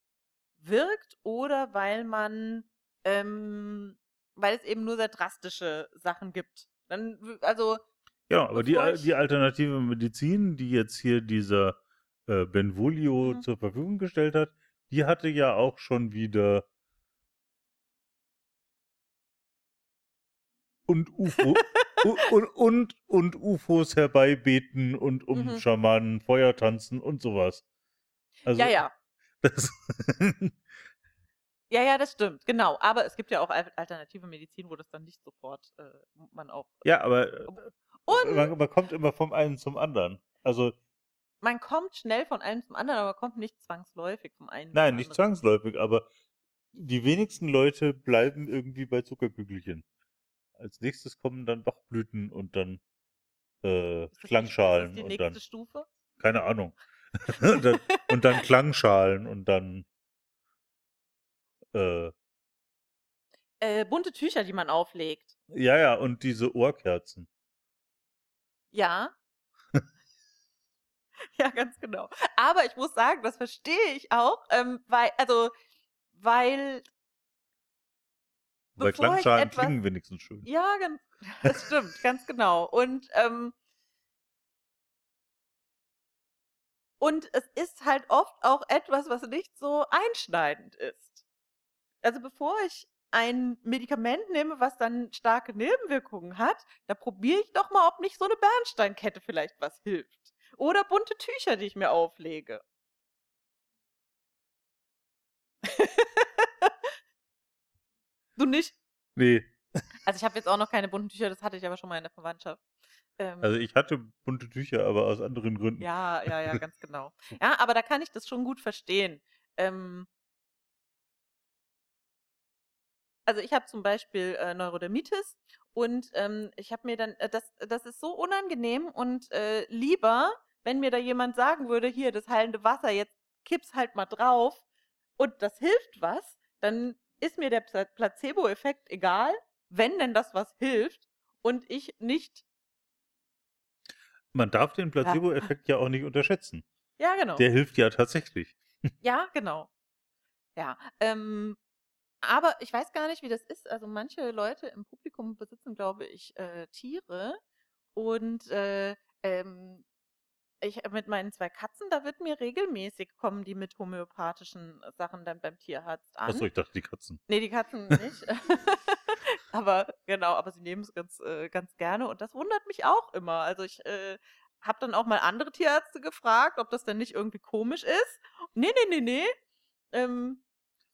wirkt oder weil man, ähm, weil es eben nur sehr drastische Sachen gibt. Dann, also, Ja, aber die, die alternative Medizin, die jetzt hier dieser äh, Benvolio Mhm. zur Verfügung gestellt hat, die hatte ja auch schon wieder und UFO und, und, und UFOs herbeibeten und um Mhm. Schamanen Feuer tanzen und sowas. Also ja, ja. Ja, ja, das stimmt, genau. Aber es gibt ja auch al- alternative Medizin, wo das dann nicht sofort äh, man auch. ja, aber äh, Und man, man kommt immer vom einen zum anderen. Also man kommt schnell von einem zum anderen, aber man kommt nicht zwangsläufig vom einen nein, zum nicht anderen. zwangsläufig, aber die wenigsten Leute bleiben irgendwie bei Zuckerkügelchen. Als nächstes kommen dann doch Blüten und dann äh, Klangschalen ist das die und nächste dann Stufe? keine Ahnung. und, dann, Klangschalen und dann äh, Äh, bunte Tücher, die man auflegt. ja, ja, und diese Ohrkerzen. Ja. ja, ganz genau. Aber ich muss sagen, das verstehe ich auch, ähm, weil, also, weil. Weil Klangschalen etwas- klingen wenigstens schön. Ja, ganz, das stimmt, ganz genau. Und, ähm, und es ist halt oft auch etwas, was nicht so einschneidend ist. Also bevor ich ein Medikament nehme, was dann starke Nebenwirkungen hat, da probiere ich doch mal, ob nicht so eine Bernsteinkette vielleicht was hilft. Oder bunte Tücher, die ich mir auflege. du nicht? Nee. Also ich habe jetzt auch noch keine bunten Tücher, das hatte ich aber schon mal in der Verwandtschaft. Ähm, Also ich hatte bunte Tücher, aber aus anderen Gründen. ja, ja, ja, ganz genau. Ja, aber da kann ich das schon gut verstehen. Ähm, also ich habe zum Beispiel äh, Neurodermitis und ähm, ich habe mir dann, äh, das, das ist so unangenehm und äh, lieber, wenn mir da jemand sagen würde, hier, das heilende Wasser, jetzt kipp's halt mal drauf und das hilft was, dann ist mir der Pla- Placebo-Effekt egal, wenn denn das was hilft und ich nicht, Man darf den Placebo-Effekt ja auch nicht unterschätzen. ja genau. Der hilft ja tatsächlich. Ja, genau. Ja, ähm, aber ich weiß gar nicht, wie das ist. Also manche Leute im Publikum besitzen, glaube ich, äh, Tiere und äh, ähm, ich mit meinen zwei Katzen, da wird mir regelmäßig kommen die mit homöopathischen Sachen dann beim Tierarzt an. Achso, ich dachte die Katzen. Nee, die Katzen nicht. aber genau, aber sie nehmen es ganz, äh, ganz gerne und das wundert mich auch immer. Also ich äh, habe dann auch mal andere Tierärzte gefragt, ob das denn nicht irgendwie komisch ist. Nee, nee, nee, nee. Ähm,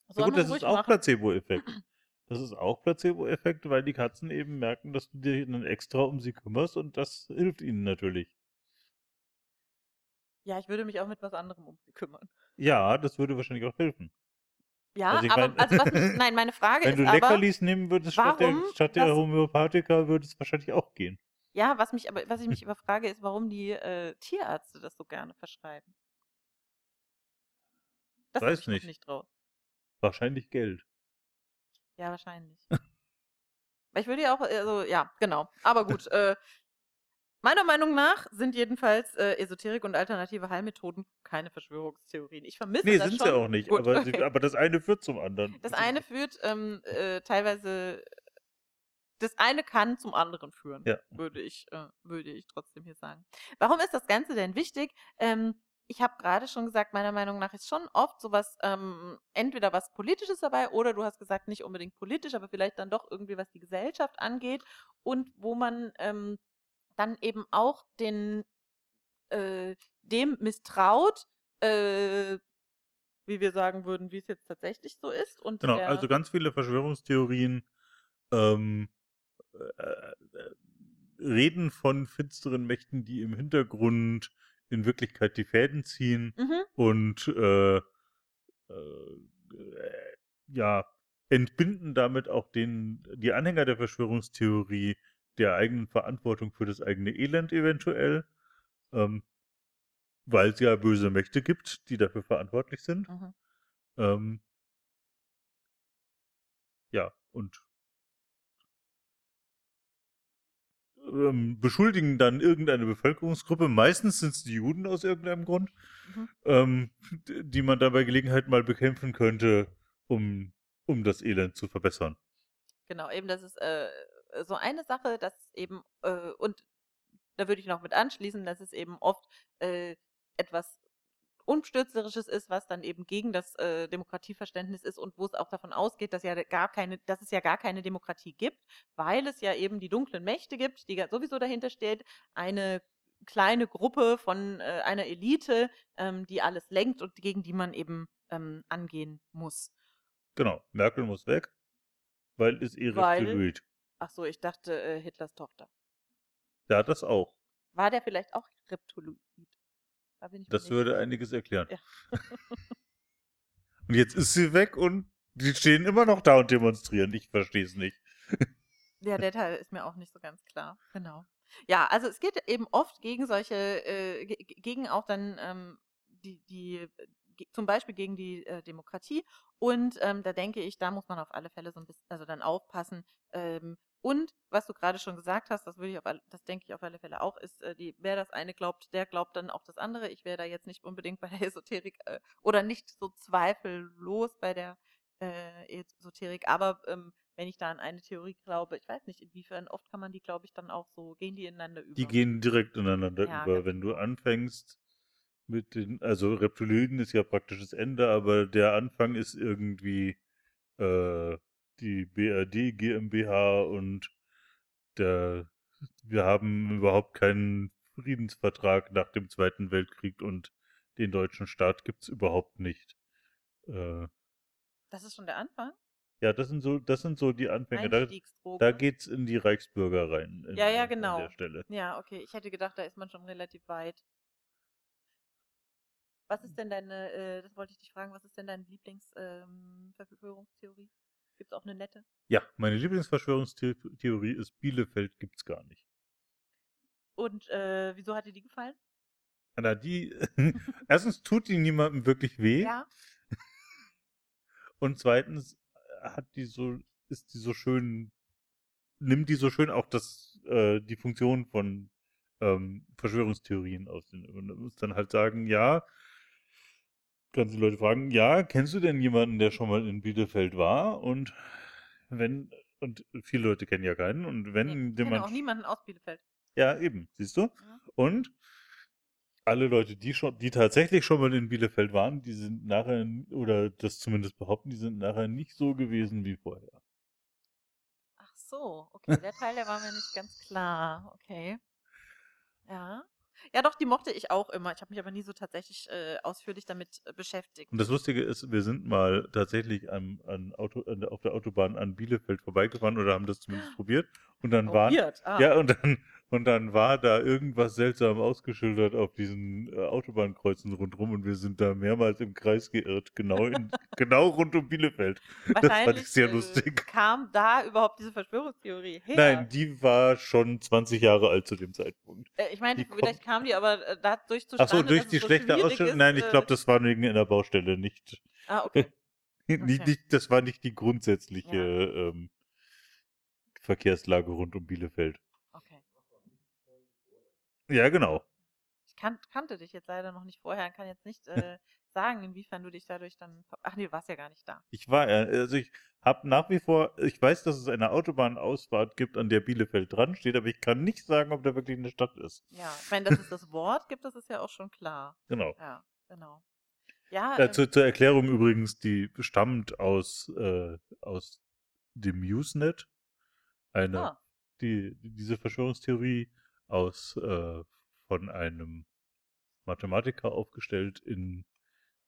soll gut, das ist auch. Placebo-Effekt. Das ist auch Placebo-Effekt, weil die Katzen eben merken, dass du dir dann extra um sie kümmerst und das hilft ihnen natürlich. Ja, ich würde mich auch mit was anderem um sie kümmern. Ja, das würde wahrscheinlich auch helfen. Ja, Also aber mein- also was mich, nein, meine Frage Wenn ist du aber, Leckerlis nehmen würdest statt der, statt der Homöopathika, würde es wahrscheinlich auch gehen. ja, was mich aber, was ich mich überfrage, ist, warum die äh, Tierärzte das so gerne verschreiben. Das Weiß nicht. nicht drauf. Wahrscheinlich Geld. Ja, wahrscheinlich. Ich würde ja auch, also ja, genau. Aber gut, äh, meiner Meinung nach sind jedenfalls äh, Esoterik und alternative Heilmethoden keine Verschwörungstheorien. Ich vermisse Nee, das sind schon. sie auch nicht. Gut, aber, okay. aber das eine führt zum anderen. Das eine führt ähm, äh, teilweise, das eine kann zum anderen führen, Ja. würde ich, äh, würde ich trotzdem hier sagen. Warum ist das Ganze denn wichtig? Ähm, ich habe gerade schon gesagt, meiner Meinung nach ist schon oft sowas, ähm, entweder was Politisches dabei oder du hast gesagt, nicht unbedingt politisch, aber vielleicht dann doch irgendwie, was die Gesellschaft angeht und wo man ähm, dann eben auch den, äh, dem misstraut, äh, wie wir sagen würden, wie es jetzt tatsächlich so ist. Und Genau, also ganz viele Verschwörungstheorien ähm, äh, äh, reden von finsteren Mächten, die im Hintergrund in Wirklichkeit die Fäden ziehen Mhm, und äh, äh, ja, entbinden damit auch den, die Anhänger der Verschwörungstheorie der eigenen Verantwortung für das eigene Elend eventuell, ähm, weil es ja böse Mächte gibt, die dafür verantwortlich sind. mhm. Ähm, ja, und ähm, beschuldigen dann irgendeine Bevölkerungsgruppe, meistens sind es die Juden aus irgendeinem Grund, Mhm. ähm, die man dann bei Gelegenheit mal bekämpfen könnte, um, um das Elend zu verbessern. Genau, eben das ist äh, so eine Sache, dass eben, äh, und da würde ich noch mit anschließen, dass es eben oft äh, etwas Umstürzerisches ist, was dann eben gegen das äh, Demokratieverständnis ist und wo es auch davon ausgeht, dass ja gar keine, dass es ja gar keine Demokratie gibt, weil es ja eben die dunklen Mächte gibt, die ja sowieso dahinter steht, eine kleine Gruppe von äh, einer Elite, ähm, die alles lenkt und gegen die man eben ähm, angehen muss. Genau, Merkel muss weg, weil es ihre Weil- Reptiloid. Ach so, ich dachte äh, Hitlers Tochter. Ja, das auch. War der vielleicht auch Reptiloid? Da bin ich mir Das würde sicher. einiges erklären. Ja. und jetzt ist sie weg und die stehen immer noch da und demonstrieren. Ich verstehe es nicht. Ja, der Teil ist mir auch nicht so ganz klar. Genau. Ja, also es geht eben oft gegen solche, äh, ge- ge- gegen auch dann ähm, die, die, ge- zum Beispiel gegen die äh, Demokratie. Und ähm, da denke ich, da muss man auf alle Fälle so ein bisschen, also dann aufpassen. Ähm, und was du gerade schon gesagt hast, das würde ich auf alle, das denke ich auf alle Fälle auch, ist, äh, die, wer das eine glaubt, der glaubt dann auch das andere. Ich wäre da jetzt nicht unbedingt bei der Esoterik äh, oder nicht so zweifellos bei der äh, Esoterik, aber ähm, wenn ich da an eine Theorie glaube, ich weiß nicht, inwiefern oft kann man die, glaube ich, dann auch so, gehen die ineinander über. Die gehen direkt ineinander Ja, über. ganz Wenn du genau. anfängst mit den, also Reptiloiden ist ja praktisch das Ende, aber der Anfang ist irgendwie äh, die BRD GmbH und der, wir haben überhaupt keinen Friedensvertrag nach dem Zweiten Weltkrieg und den deutschen Staat gibt's überhaupt nicht. Äh, Das ist schon der Anfang? Ja, das sind so, das sind so die Anfänge. Da, da geht's in die Reichsbürger rein. in- Ja, ja, genau. An der Stelle. Ja, okay. Ich hätte gedacht, da ist man schon relativ weit. Was ist denn deine, äh, das wollte ich dich fragen, was ist denn deine Lieblingsverführungstheorie? Gibt es auch eine nette? Ja, meine Lieblingsverschwörungstheorie ist Bielefeld gibt's gar nicht. Und äh, wieso hat dir die gefallen? Na, die, erstens tut die niemandem wirklich weh. Ja. Und zweitens hat die so, ist die so schön, nimmt die so schön auch das, äh, die Funktion von ähm, Verschwörungstheorien aus. Den, und muss dann halt sagen, ja, kannst die Leute fragen, ja, kennst du denn jemanden, der schon mal in Bielefeld war? Und wenn, und viele Leute kennen ja keinen, und wenn Nee, ich kenne jemand. auch niemanden aus Bielefeld. Ja, eben, siehst du? Ja. Und alle Leute, die schon, die tatsächlich schon mal in Bielefeld waren, die sind nachher, oder das zumindest behaupten, die sind nachher nicht so gewesen wie vorher. Ach so, okay, der Teil, der war mir nicht ganz klar. Okay. Ja. Ja, doch, die mochte ich auch immer. Ich habe mich aber nie so tatsächlich äh, ausführlich damit äh, beschäftigt. Und das Lustige ist, wir sind mal tatsächlich am, an Auto, an auf der Autobahn an Bielefeld vorbeigefahren oder haben das zumindest probiert. Und dann waren, Probiert. Ah. ja, und dann, und dann war da irgendwas seltsam ausgeschildert auf diesen äh, Autobahnkreuzen rundherum und wir sind da mehrmals im Kreis geirrt, genau, in, genau rund um Bielefeld. Das fand ich sehr äh, lustig. kam da überhaupt diese Verschwörungstheorie her. Nein, die war schon 20 Jahre alt zu dem Zeitpunkt. Äh, ich meine, die vielleicht kam die aber dadurch Ach zustande, so, durch die so schlechte Ausstellung? Nein, ich glaube, das war wegen einer Baustelle, nicht, Ah, okay. nicht, Okay. das war nicht die grundsätzliche Ja. ähm, Verkehrslage rund um Bielefeld. Ja, genau. Ich kan kannte dich jetzt leider noch nicht vorher und kann jetzt nicht äh, sagen, inwiefern du dich dadurch dann. Ach nee, du warst ja gar nicht da. Ich war, äh, also ich habe nach wie vor, ich weiß, dass es eine Autobahnausfahrt gibt, an der Bielefeld dran steht, aber ich kann nicht sagen, ob da wirklich eine Stadt ist. Ja, ich meine, dass es das Wort gibt, das ist ja auch schon klar. Genau. Ja, genau. Ja, Äh, ähm, zu, zur Erklärung übrigens, die stammt aus, äh, aus dem Usenet. Eine, ah, die, diese Verschwörungstheorie aus äh, von einem Mathematiker aufgestellt in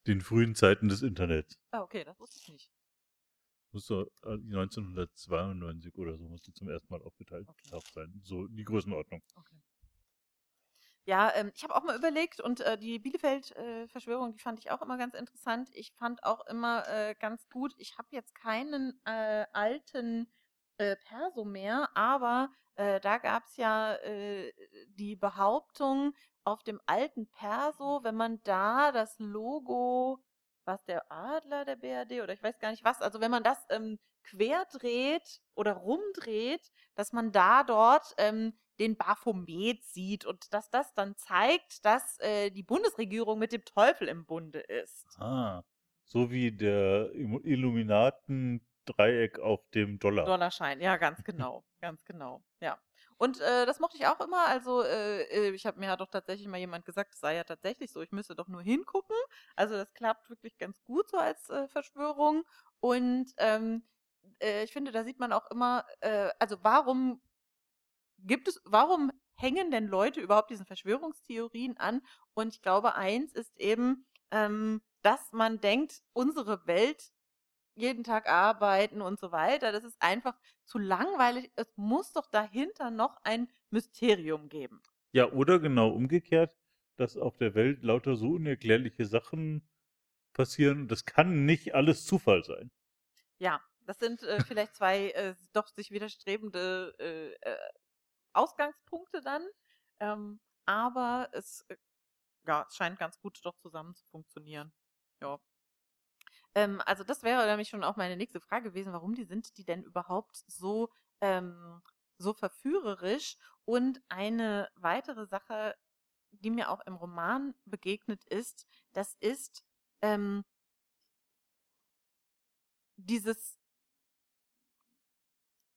den frühen Zeiten des Internets. ah, okay, das wusste ich nicht. Muss so äh, 1992 oder so muss die zum ersten Mal aufgeteilt Okay. sein. So die Größenordnung. Okay. Ja, ähm, ich habe auch mal überlegt und äh, die Bielefeld-Verschwörung, die fand ich auch immer ganz interessant. Ich fand auch immer äh, ganz gut, ich habe jetzt keinen äh, alten äh, Perso mehr, aber äh, da gab es ja äh, die Behauptung, auf dem alten Perso, wenn man da das Logo, was der Adler der BRD oder ich weiß gar nicht was, also wenn man das ähm, quer dreht oder rumdreht, dass man da dort ähm, den Baphomet sieht und dass das dann zeigt, dass äh, die Bundesregierung mit dem Teufel im Bunde ist. Ah. So wie der Illu- Illuminaten-Dreieck auf dem Dollar. Dollarschein, ja, ganz genau, ganz genau, ja. Und äh, das mochte ich auch immer. Also äh, äh, ich habe mir ja doch tatsächlich mal jemand gesagt, es sei ja tatsächlich so, ich müsste doch nur hingucken. Also das klappt wirklich ganz gut so als äh, Verschwörung. Und ähm, äh, ich finde, da sieht man auch immer, äh, also warum gibt es, warum hängen denn Leute überhaupt diesen Verschwörungstheorien an? Und ich glaube, eins ist eben, ähm, dass man denkt, unsere Welt jeden Tag arbeiten und so weiter, das ist einfach zu langweilig. Es muss doch dahinter noch ein Mysterium geben. Ja, oder genau umgekehrt, dass auf der Welt lauter so unerklärliche Sachen passieren. Das kann nicht alles Zufall sein. Ja, das sind äh, vielleicht zwei äh, doch sich widerstrebende äh, äh, Ausgangspunkte dann. Ähm, aber es, äh, ja, es scheint ganz gut doch zusammen zu funktionieren. Ja. Ähm, also das wäre nämlich schon auch meine nächste Frage gewesen, warum die sind die denn überhaupt so, ähm, so verführerisch? Und eine weitere Sache, die mir auch im Roman begegnet ist, das ist ähm, dieses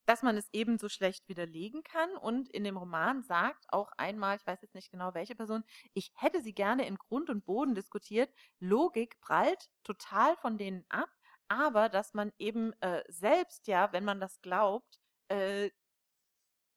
dass man es eben so schlecht widerlegen kann. Und in dem Roman sagt auch einmal, ich weiß jetzt nicht genau welche Person, ich hätte sie gerne in Grund und Boden diskutiert. Logik prallt total von denen ab, aber dass man eben äh, selbst ja, wenn man das glaubt, äh,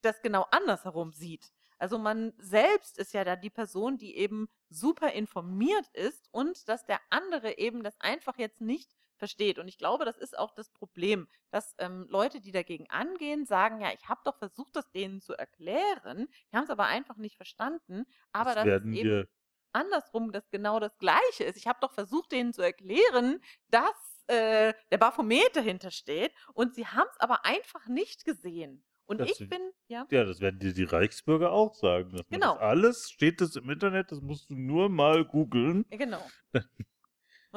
das genau andersherum sieht. Also man selbst ist ja da die Person, die eben super informiert ist und dass der andere eben das einfach jetzt nicht versteht. Und ich glaube, das ist auch das Problem, dass ähm, Leute, die dagegen angehen, sagen, ja, ich habe doch versucht, das denen zu erklären, die haben es aber einfach nicht verstanden. Aber Das das, ist werden eben andersrum das genau das Gleiche ist. Ich habe doch versucht, denen zu erklären, dass äh, der Baphomet dahinter steht und sie haben es aber einfach nicht gesehen. Und Das- ich bin, ja, ja, das werden dir die Reichsbürger auch sagen. Dass Genau. Das alles steht das im Internet, das musst du nur mal googeln. Genau.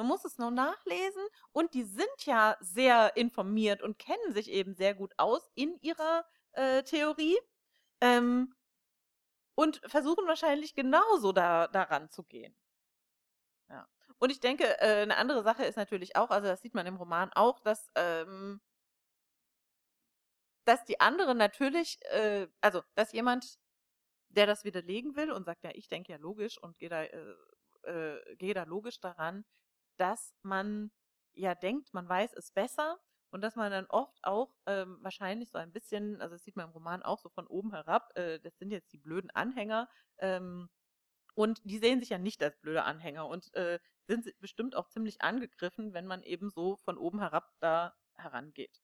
Man muss es nur nachlesen und die sind ja sehr informiert und kennen sich eben sehr gut aus in ihrer äh, Theorie ähm, und versuchen wahrscheinlich genauso da, daran zu gehen. Ja. Und ich denke, äh, eine andere Sache ist natürlich auch, also das sieht man im Roman auch, dass, ähm, dass die anderen natürlich, äh, also dass jemand, der das widerlegen will und sagt, ja, ich denke ja logisch und gehe da, äh, äh, gehe da logisch daran, dass man ja denkt, man weiß es besser und dass man dann oft auch ähm, wahrscheinlich so ein bisschen, also das sieht man im Roman auch so von oben herab, äh, das sind jetzt die blöden Anhänger ähm, und die sehen sich ja nicht als blöde Anhänger und äh, sind si- bestimmt auch ziemlich angegriffen, wenn man eben so von oben herab da herangeht.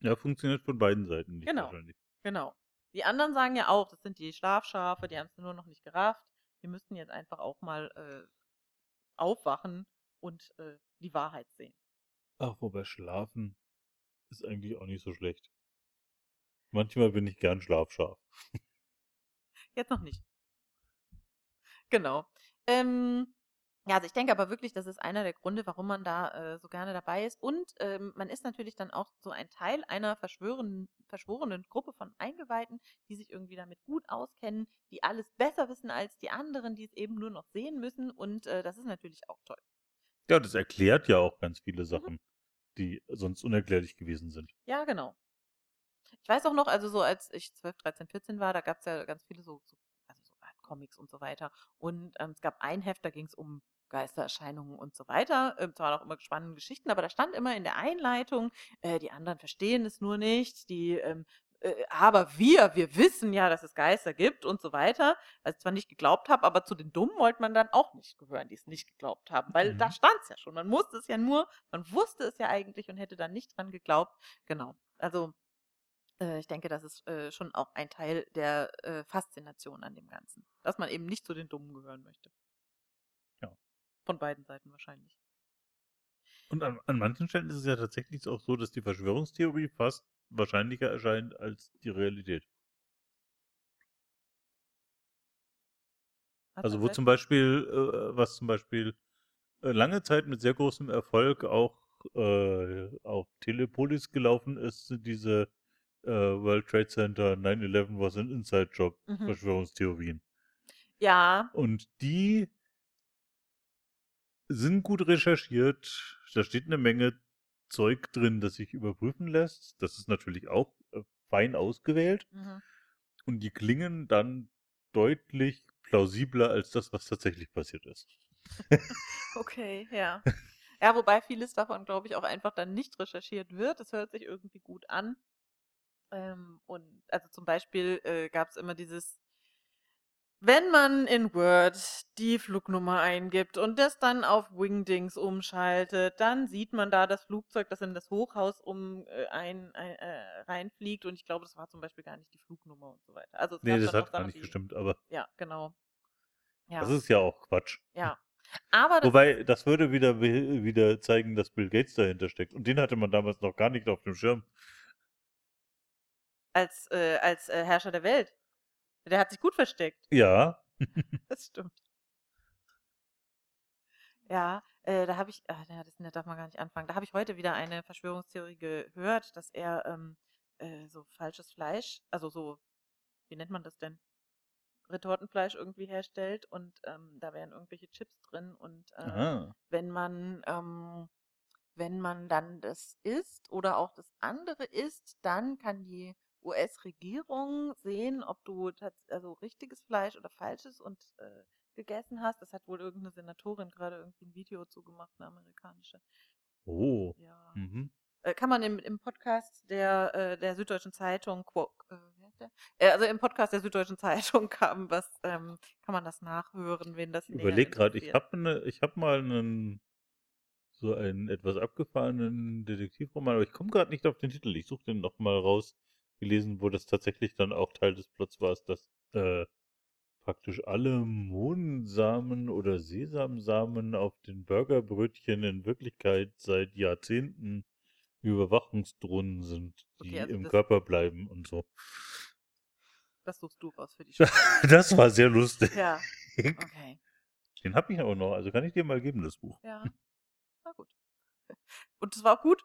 Ja, funktioniert von beiden Seiten nicht Genau. wahrscheinlich. Genau. Die anderen sagen ja auch, das sind die Schlafschafe, die haben es nur noch nicht gerafft. Wir müssten jetzt einfach auch mal äh, aufwachen und äh, die Wahrheit sehen. Ach, wobei schlafen ist eigentlich auch nicht so schlecht. Manchmal bin ich gern schlafscharf. Jetzt noch nicht. Genau. Ähm, ja, also ich denke aber wirklich, das ist einer der Gründe, warum man da äh, so gerne dabei ist. Und ähm, man ist natürlich dann auch so ein Teil einer verschwörenden, verschworenen Gruppe von Eingeweihten, die sich irgendwie damit gut auskennen, die alles besser wissen als die anderen, die es eben nur noch sehen müssen. Und äh, das ist natürlich auch toll. Ja, das erklärt ja auch ganz viele Mhm. Sachen, die sonst unerklärlich gewesen sind. Ja, genau. Ich weiß auch noch, also so als ich 12, 13, 14 war, da gab es ja ganz viele so, so, Comics und so weiter. Und ähm, es gab ein Heft, da ging es um Geistererscheinungen und so weiter. Ähm, zwar auch immer spannende Geschichten, aber da stand immer in der Einleitung, äh, die anderen verstehen es nur nicht, die, ähm, äh, aber wir, wir wissen ja, dass es Geister gibt und so weiter. Also zwar nicht geglaubt habe, aber zu den Dummen wollte man dann auch nicht gehören, die es nicht geglaubt haben, weil da Mhm. stand es ja schon. Man musste es ja nur, man wusste es ja eigentlich und hätte dann nicht dran geglaubt. Genau. Also ich denke, das ist äh, schon auch ein Teil der äh, Faszination an dem Ganzen. Dass man eben nicht zu den Dummen gehören möchte. Ja. Von beiden Seiten wahrscheinlich. Und an, an manchen Stellen ist es ja tatsächlich auch so, dass die Verschwörungstheorie fast wahrscheinlicher erscheint als die Realität. Hat Also wo zum Beispiel, äh, was zum Beispiel äh, lange Zeit mit sehr großem Erfolg auch äh, auf Telepolis gelaufen ist, diese äh, World Trade Center 9-11 was ein Inside Job Mhm. Verschwörungstheorien. Ja, Und die sind gut recherchiert. Da steht eine Menge Zeug drin, das sich überprüfen lässt. Das ist natürlich auch äh, fein ausgewählt. mhm. Und die klingen dann deutlich plausibler als das, was tatsächlich passiert ist. okay, ja. Ja, wobei vieles davon, glaube ich, auch einfach dann nicht recherchiert wird. Es hört sich irgendwie gut an. Ähm, und also zum Beispiel äh, gab es immer dieses, wenn man in Word die Flugnummer eingibt und das dann auf Wingdings umschaltet, dann sieht man da das Flugzeug, das in das Hochhaus um äh, ein, ein, äh, reinfliegt. Und ich glaube, das war zum Beispiel gar nicht die Flugnummer und so weiter. Also es Nee, das hat gar nicht die- gestimmt, aber Ja, genau. Ja, das ist ja auch Quatsch. ja. Aber das Wobei, das würde wieder, wieder zeigen, dass Bill Gates dahinter steckt. Und den hatte man damals noch gar nicht auf dem Schirm. Als, äh, als äh, Herrscher der Welt. Der hat sich gut versteckt. Ja, Das stimmt. Ja, äh, da habe ich, ach, ja, das da darf man gar nicht anfangen. Da habe ich heute wieder eine Verschwörungstheorie gehört, dass er ähm, äh, so falsches Fleisch, also so, wie nennt man das denn? Retortenfleisch irgendwie herstellt und ähm, da wären irgendwelche Chips drin und äh, wenn man ähm, wenn man dann das isst oder auch das andere isst, dann kann die US-Regierung sehen, ob du also richtiges Fleisch oder falsches und äh, gegessen hast. Das hat wohl irgendeine Senatorin gerade irgendwie ein Video zugemacht, eine amerikanische. Oh. Ja. Mhm. Äh, kann man im, im Podcast der, äh, der Süddeutschen Zeitung, äh, also im Podcast der Süddeutschen Zeitung kam was, ähm, kann man das nachhören, wen das überlege gerade, ich habe ne, ich hab mal einen so einen etwas abgefahrenen Detektivroman, aber ich komme gerade nicht auf den Titel. Ich suche den noch mal raus. Gelesen, wo das tatsächlich dann auch Teil des Plots war, dass äh, praktisch alle Mohnsamen oder Sesamsamen auf den Burgerbrötchen in Wirklichkeit seit Jahrzehnten Überwachungsdrohnen sind, die Okay, also im Körper bleiben und so. das suchst du raus für die Show. Das war sehr lustig. Ja, okay. Den habe ich auch noch, also kann ich dir mal geben, das Buch. Ja, na gut. Und das war auch gut?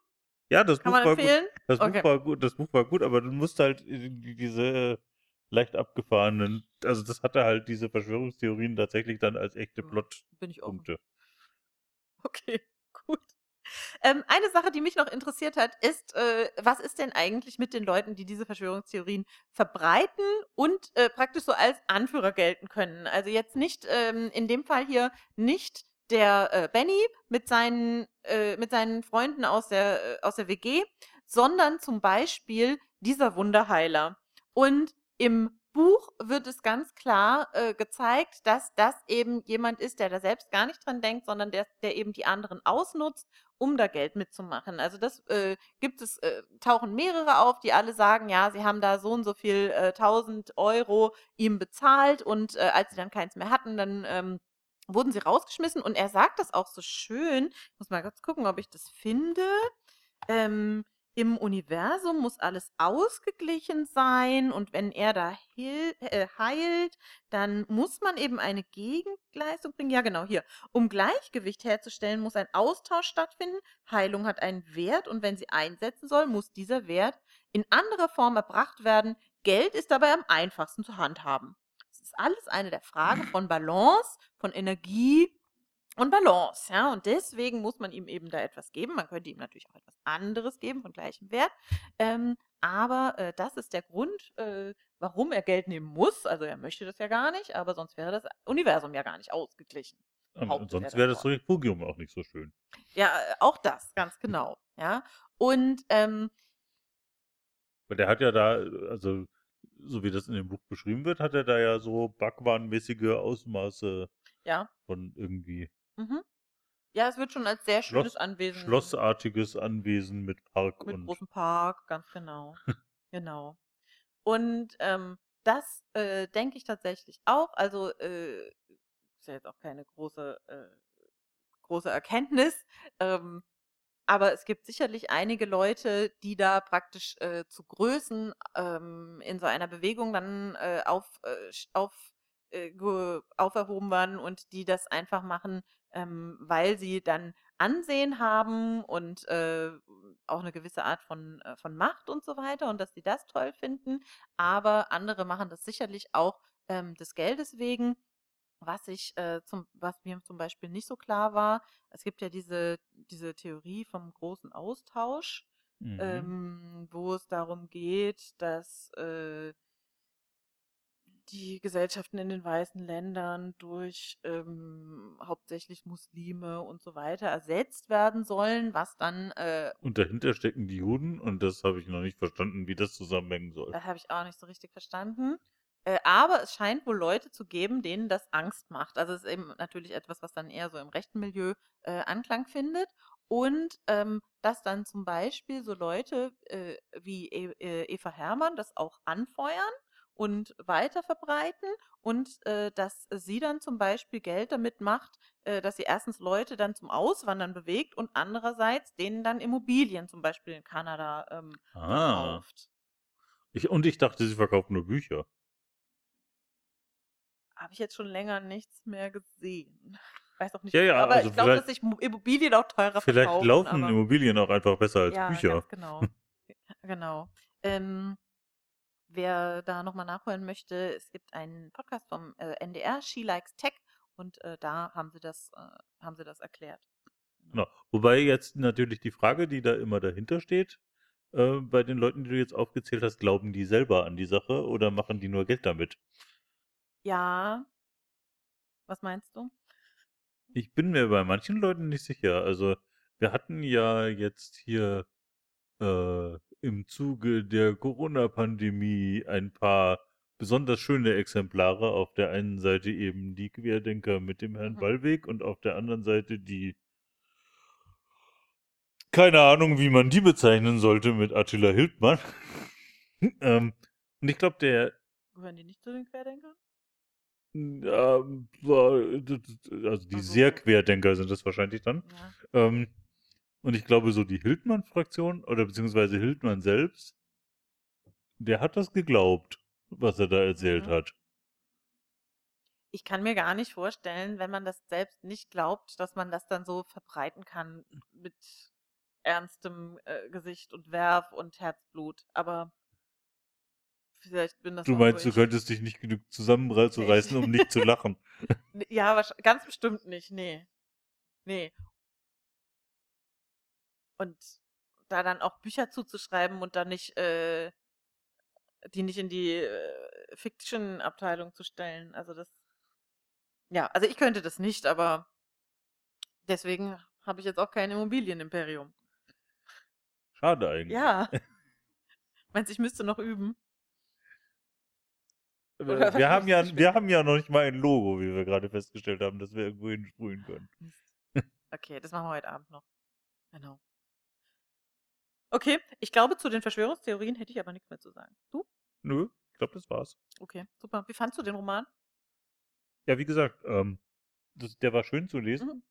Ja, das Kann Buch man war gut. empfehlen? Das Okay. Buch war gut, das Buch war gut, aber du musst halt irgendwie diese leicht abgefahrenen, also das hatte halt diese Verschwörungstheorien tatsächlich dann als echte offen. Plotpunkte. Okay, gut. Ähm, eine Sache, die mich noch interessiert hat, ist, äh, was ist denn eigentlich mit den Leuten, die diese Verschwörungstheorien verbreiten und äh, praktisch so als Anführer gelten können? Also jetzt nicht, ähm, in dem Fall hier nicht der äh, Benny mit seinen, äh, mit seinen Freunden aus der, äh, aus der WG, sondern zum Beispiel dieser Wunderheiler. Und im Buch wird es ganz klar äh, gezeigt, dass das eben jemand ist, der da selbst gar nicht dran denkt, sondern der, der eben die anderen ausnutzt, um da Geld mitzumachen. Also das äh, gibt es, äh, tauchen mehrere auf, die alle sagen, ja, sie haben da so und so viel äh, 1000 Euro ihm bezahlt und äh, als sie dann keins mehr hatten, dann ähm, wurden sie rausgeschmissen und er sagt das auch so schön. Ich muss mal kurz gucken, ob ich das finde. Ähm, Im Universum muss alles ausgeglichen sein und wenn er da äh, heilt, dann muss man eben eine Gegenleistung bringen. Ja, genau, hier. Um Gleichgewicht herzustellen, muss ein Austausch stattfinden. Heilung hat einen Wert und wenn sie einsetzen soll, muss dieser Wert in anderer Form erbracht werden. Geld ist dabei am einfachsten zu handhaben. Ist alles eine der Fragen von Balance, von Energie und Balance, ja. Und deswegen muss man ihm eben da etwas geben. Man könnte ihm natürlich auch etwas anderes geben von gleichem Wert. Ähm, aber äh, das ist der Grund, äh, warum er Geld nehmen muss. Also er möchte das ja gar nicht, aber sonst wäre das Universum ja gar nicht ausgeglichen. Und, und sonst wäre das. Refugium auch nicht so schön. Ja, äh, auch das, ganz genau. Ja. Und ähm, der hat ja da, also so wie das in dem Buch beschrieben wird, hat er da ja so Backwaren-mäßige Ausmaße ja. von irgendwie Mhm. Ja, es wird schon als sehr schönes Schloss, Anwesen. schlossartiges Anwesen mit Park Mit und großem Park, ganz genau. genau. Und ähm, das äh, denke ich tatsächlich auch. Also äh, ist ja jetzt auch keine große, äh, große Erkenntnis. Ähm, aber es gibt sicherlich einige Leute, die da praktisch äh, zu Größen ähm, in so einer Bewegung dann äh, auf, äh, auf, äh, auferhoben werden und die das einfach machen, ähm, weil sie dann Ansehen haben und äh, auch eine gewisse Art von, äh, von Macht und so weiter und dass sie das toll finden. Aber andere machen das sicherlich auch ähm, des Geldes wegen. Was ich äh, zum, was mir zum Beispiel nicht so klar war, es gibt ja diese, diese Theorie vom großen Austausch, Mhm. ähm, wo es darum geht, dass äh, die Gesellschaften in den weißen Ländern durch ähm, hauptsächlich Muslime und so weiter ersetzt werden sollen, was dann, äh, Und dahinter stecken die Juden und das habe ich noch nicht verstanden, wie das zusammenhängen soll. das habe ich auch nicht so richtig verstanden. Äh, aber es scheint wohl Leute zu geben, denen das Angst macht. Also es ist eben natürlich etwas, was dann eher so im rechten Milieu äh, Anklang findet. Und ähm, dass dann zum Beispiel so Leute äh, wie e äh, Eva Hermann das auch anfeuern und weiter verbreiten und äh, dass sie dann zum Beispiel Geld damit macht, äh, dass sie erstens Leute dann zum Auswandern bewegt und andererseits denen dann Immobilien zum Beispiel in Kanada ähm, Ah. verkauft. Ich, und ich dachte, sie verkaufen nur Bücher. Habe ich jetzt schon länger nichts mehr gesehen. Weiß auch nicht, Ja, ja, aber also ich glaube, dass vielleicht- sich Mo- Immobilien auch teurer Vielleicht verkaufen. laufen aber, Immobilien auch einfach besser als ja, Bücher. ganz genau. genau. Ähm, wer da nochmal nachholen möchte, es gibt einen Podcast vom äh, NDR, She Likes Tech, und äh, da haben sie das, äh, haben sie das erklärt. Genau. Wobei jetzt natürlich die Frage, die da immer dahinter steht, äh, bei den Leuten, die du jetzt aufgezählt hast, glauben die selber an die Sache oder machen die nur Geld damit? Ja. Was meinst du? Ich bin mir bei manchen Leuten nicht sicher. Also wir hatten ja jetzt hier äh, im Zuge der Corona-Pandemie ein paar besonders schöne Exemplare. Auf der einen Seite eben die Querdenker mit dem Herrn Mhm. Ballweg und auf der anderen Seite die keine Ahnung, wie man die bezeichnen sollte mit Attila Hildmann. ähm, und ich glaube, der Gehören die nicht zu den Querdenkern? War- also die Ach so. sehr Querdenker sind das wahrscheinlich dann. Ja. Ähm, und ich glaube, so die Hildmann-Fraktion oder beziehungsweise Hildmann selbst, der hat das geglaubt, was er da erzählt Mhm. hat. Ich kann mir gar nicht vorstellen, wenn man das selbst nicht glaubt, dass man das dann so verbreiten kann mit ernstem äh, Gesicht und Werf und Herzblut. Aber vielleicht bin das Du meinst, du könntest dich nicht genug zusammenreißen, um nicht zu lachen. Ja, ganz bestimmt nicht. Nee. Nee. Und da dann auch Bücher zuzuschreiben und dann nicht, äh, die nicht in die äh, Fiction-Abteilung zu stellen. Also das. Ja, also ich könnte das nicht, aber deswegen habe ich jetzt auch kein Immobilienimperium. Schade eigentlich. Ja. Meinst du, ich müsste noch üben? Wir haben ja, wir haben ja noch nicht mal ein Logo, wie wir gerade festgestellt haben, das wir irgendwo hinsprühen können. Okay, das machen wir heute Abend noch. Genau. Okay, ich glaube, zu den Verschwörungstheorien hätte ich aber nichts mehr zu sagen. Du? Nö, ich glaube, das war's. Okay, super. Wie fandst du den Roman? Ja, wie gesagt, ähm, das, der war schön zu lesen. Mhm.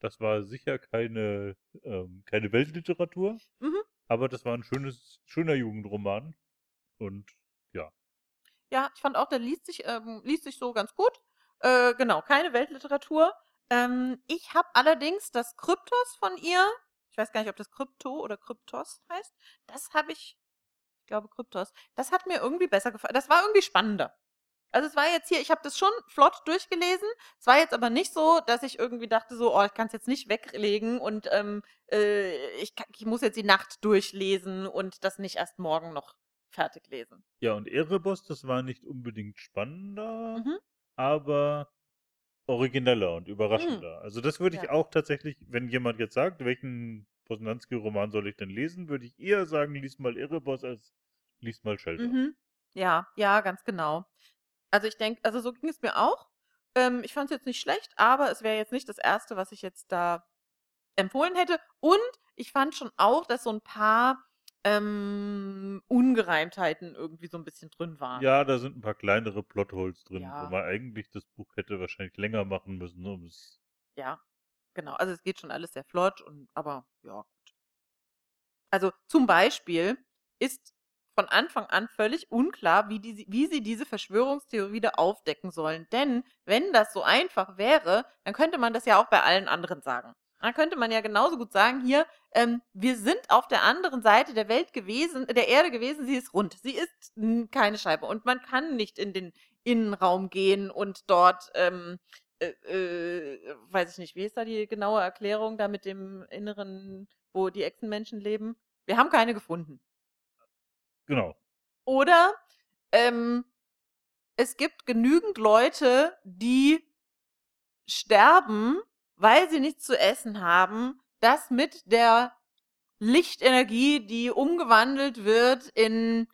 Das war sicher keine, ähm, keine Weltliteratur, Mhm. aber das war ein schönes, schöner Jugendroman. Und Ja, ich fand auch, der liest sich, ähm, liest sich so ganz gut. Äh, genau, keine Weltliteratur. Ähm, ich habe allerdings das Kryptos von ihr, ich weiß gar nicht, ob das Krypto oder Kryptos heißt, das habe ich, ich glaube Kryptos, das hat mir irgendwie besser gefallen. Das war irgendwie spannender. Also es war jetzt hier, ich habe das schon flott durchgelesen. Es war jetzt aber nicht so, dass ich irgendwie dachte so, oh, ich kann es jetzt nicht weglegen und ähm, äh, ich, ich muss jetzt die Nacht durchlesen und das nicht erst morgen noch fertig lesen. ja, und Erebos, das war nicht unbedingt spannender, Mhm. aber origineller und überraschender. Also das würde ich Ja. auch tatsächlich, wenn jemand jetzt sagt, welchen Posnanski-Roman soll ich denn lesen, würde ich eher sagen, lies mal Erebos als lies mal Shelter. Mhm. Ja, ja, ganz genau. Also ich denke, also so ging es mir auch. Ähm, ich fand es jetzt nicht schlecht, aber es wäre jetzt nicht das Erste, was ich jetzt da empfohlen hätte. Und ich fand schon auch, dass so ein paar ähm, Ungereimtheiten irgendwie so ein bisschen drin waren. Ja, da sind ein paar kleinere Plotholes drin, Ja. wo man eigentlich das Buch hätte wahrscheinlich länger machen müssen, um es. Ja, genau. Also es geht schon alles sehr flott und aber ja, gut. Also zum Beispiel ist von Anfang an völlig unklar, wie, die, wie sie diese Verschwörungstheorie wieder aufdecken sollen. Denn wenn das so einfach wäre, dann könnte man das ja auch bei allen anderen sagen. Dann könnte man ja genauso gut sagen, hier, ähm, wir sind auf der anderen Seite der Welt gewesen, der Erde gewesen, sie ist rund. Sie ist keine Scheibe. Und man kann nicht in den Innenraum gehen und dort ähm, äh, äh, weiß ich nicht, wie ist da die genaue Erklärung da mit dem Inneren, wo die Echsenmenschen leben? Wir haben keine gefunden. Genau. Oder ähm, es gibt genügend Leute, die sterben, weil sie nichts zu essen haben, das mit der Lichtenergie, die umgewandelt wird in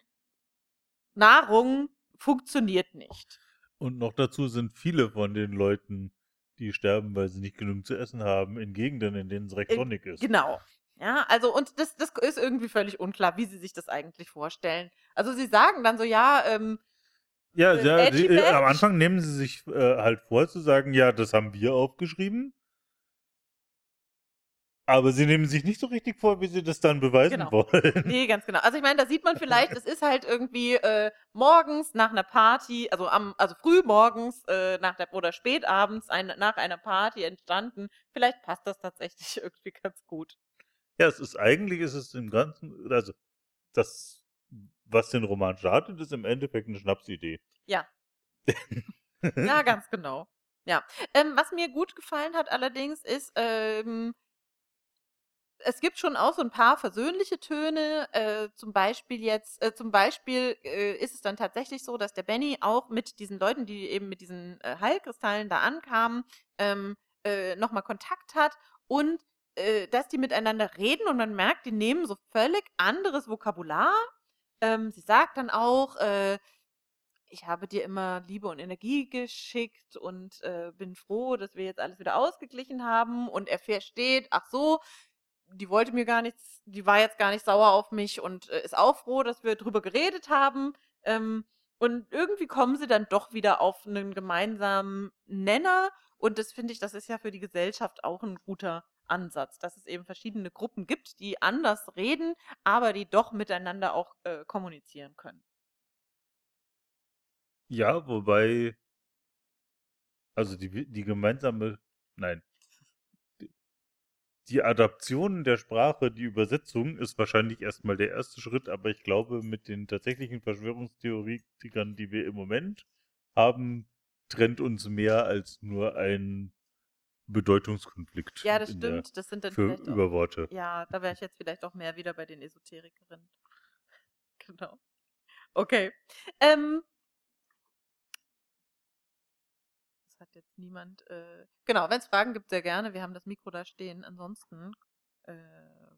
Nahrung, funktioniert nicht. Und noch dazu sind viele von den Leuten, die sterben, weil sie nicht genug zu essen haben, in Gegenden, in denen es sonnig ist. Genau. Ja, also und das, das ist irgendwie völlig unklar, wie sie sich das eigentlich vorstellen. Also sie sagen dann so, ja, ähm, Ja, Äh, ja die, äh, am. Anfang nehmen sie sich äh, halt vor zu sagen, ja, das haben wir aufgeschrieben. Aber sie nehmen sich nicht so richtig vor, wie sie das dann beweisen Genau. wollen. nee, ganz genau. Also ich meine, da sieht man vielleicht, es ist halt irgendwie äh, morgens nach einer Party, also am, also früh morgens äh, nach der oder spät abends ein, nach einer Party entstanden. Vielleicht passt das tatsächlich irgendwie ganz gut. Ja, es ist eigentlich, ist es im Ganzen, also das, was den Roman startet, ist im Endeffekt eine Schnapsidee. Ja. Ja, ganz genau. Ja. Ähm, was mir gut gefallen hat allerdings ist, ähm, es gibt schon auch so ein paar versöhnliche Töne. Äh, zum Beispiel jetzt, äh, zum Beispiel äh, ist es dann tatsächlich so, dass der Benny auch mit diesen Leuten, die eben mit diesen äh, Heilkristallen da ankamen, ähm, äh, nochmal Kontakt hat und äh, dass die miteinander reden und man merkt, die nehmen so völlig anderes Vokabular. Ähm, sie sagt dann auch, äh, ich habe dir immer Liebe und Energie geschickt und äh, bin froh, dass wir jetzt alles wieder ausgeglichen haben. Und er versteht, ach so, die wollte mir gar nichts, die war jetzt gar nicht sauer auf mich und äh, ist auch froh, dass wir drüber geredet haben. Ähm, und irgendwie kommen sie dann doch wieder auf einen gemeinsamen Nenner. Und das finde ich, das ist ja für die Gesellschaft auch ein guter Ansatz, dass es eben verschiedene Gruppen gibt, die anders reden, aber die doch miteinander auch äh, kommunizieren können. Ja, wobei, also die, die gemeinsame, nein, die Adaption der Sprache, die Übersetzung ist wahrscheinlich erstmal der erste Schritt, aber ich glaube, mit den tatsächlichen Verschwörungstheoretikern, die wir im Moment haben, trennt uns mehr als nur ein Bedeutungskonflikt. Ja, das stimmt. Das sind dann für vielleicht Überworte. Auch, ja, da wäre ich jetzt vielleicht auch mehr wieder bei den Esoterikerinnen. genau. Okay. Ähm, hat jetzt niemand. Äh, genau, wenn es Fragen gibt, sehr gerne. Wir haben das Mikro da stehen. Ansonsten äh,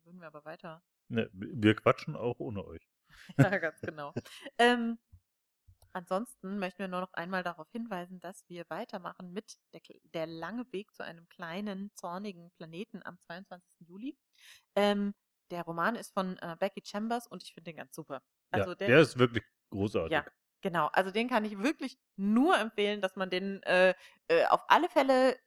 würden wir aber weiter. Ne, wir quatschen auch ohne euch. ja, ganz genau. ähm, ansonsten möchten wir nur noch einmal darauf hinweisen, dass wir weitermachen mit der, der lange Weg zu einem kleinen, zornigen Planeten am 22. Juli. Ähm, der Roman ist von äh, Becky Chambers und ich finde den ganz super. Also ja, der, der ist wirklich großartig. Ja, Genau, also den kann ich wirklich nur empfehlen, dass man den äh, äh, auf alle Fälle äh,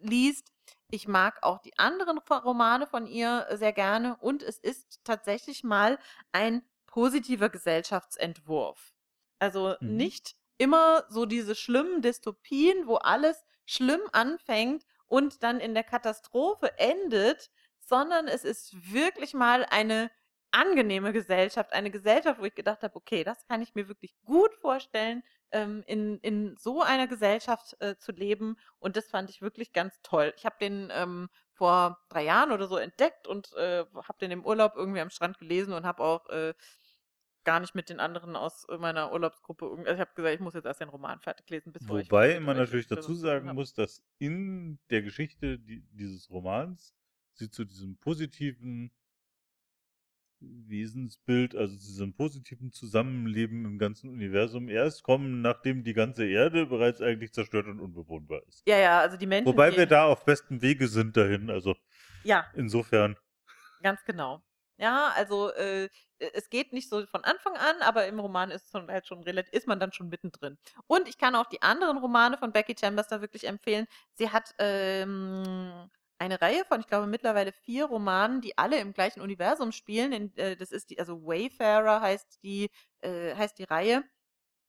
liest. Ich mag auch die anderen Romane von ihr sehr gerne und es ist tatsächlich mal ein positiver Gesellschaftsentwurf. Also mhm. nicht immer so diese schlimmen Dystopien, wo alles schlimm anfängt und dann in der Katastrophe endet, sondern es ist wirklich mal eine angenehme Gesellschaft, eine Gesellschaft, wo ich gedacht habe, okay, das kann ich mir wirklich gut vorstellen, ähm, in, in so einer Gesellschaft äh, zu leben. Und das fand ich wirklich ganz toll. Ich habe den ähm, vor drei Jahren oder so entdeckt und äh, habe den im Urlaub irgendwie am Strand gelesen und habe auch äh, gar nicht mit den anderen aus meiner Urlaubsgruppe. Also ich habe gesagt, ich muss jetzt erst den Roman fertig lesen. Bis Wobei man natürlich dazu sagen muss, dass in der Geschichte die, dieses Romans sie zu diesem positiven Wesensbild, also diesem positiven Zusammenleben im ganzen Universum erst kommen, nachdem die ganze Erde bereits eigentlich zerstört und unbewohnbar ist. Ja, ja, also die Menschen. Wobei wir da auf bestem Wege sind dahin, also. Ja. Insofern. Ganz genau. Ja, also äh, es geht nicht so von Anfang an, aber im Roman ist, schon, halt schon ist man dann schon mittendrin. Und ich kann auch die anderen Romane von Becky Chambers da wirklich empfehlen. Sie hat ähm, eine Reihe von, ich glaube, mittlerweile vier Romanen, die alle im gleichen Universum spielen. In, äh, das ist die, also Wayfarer heißt die, äh, heißt die Reihe,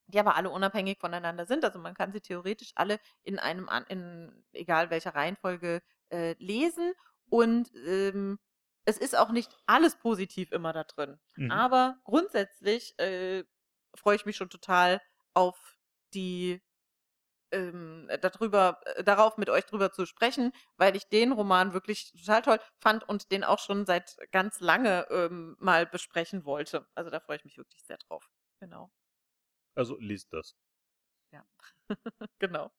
die aber alle unabhängig voneinander sind. Also man kann sie theoretisch alle in einem, in egal welcher Reihenfolge äh, lesen. Und ähm, es ist auch nicht alles positiv immer da drin. Mhm. Aber grundsätzlich äh, freue ich mich schon total auf die ähm, darüber, äh, darauf mit euch drüber zu sprechen, weil ich den Roman wirklich total toll fand und den auch schon seit ganz lange ähm, mal besprechen wollte. Also da freue ich mich wirklich sehr drauf. Genau. Also liest das. Ja, genau.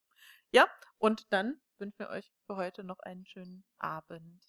Ja, und dann wünschen wir euch für heute noch einen schönen Abend.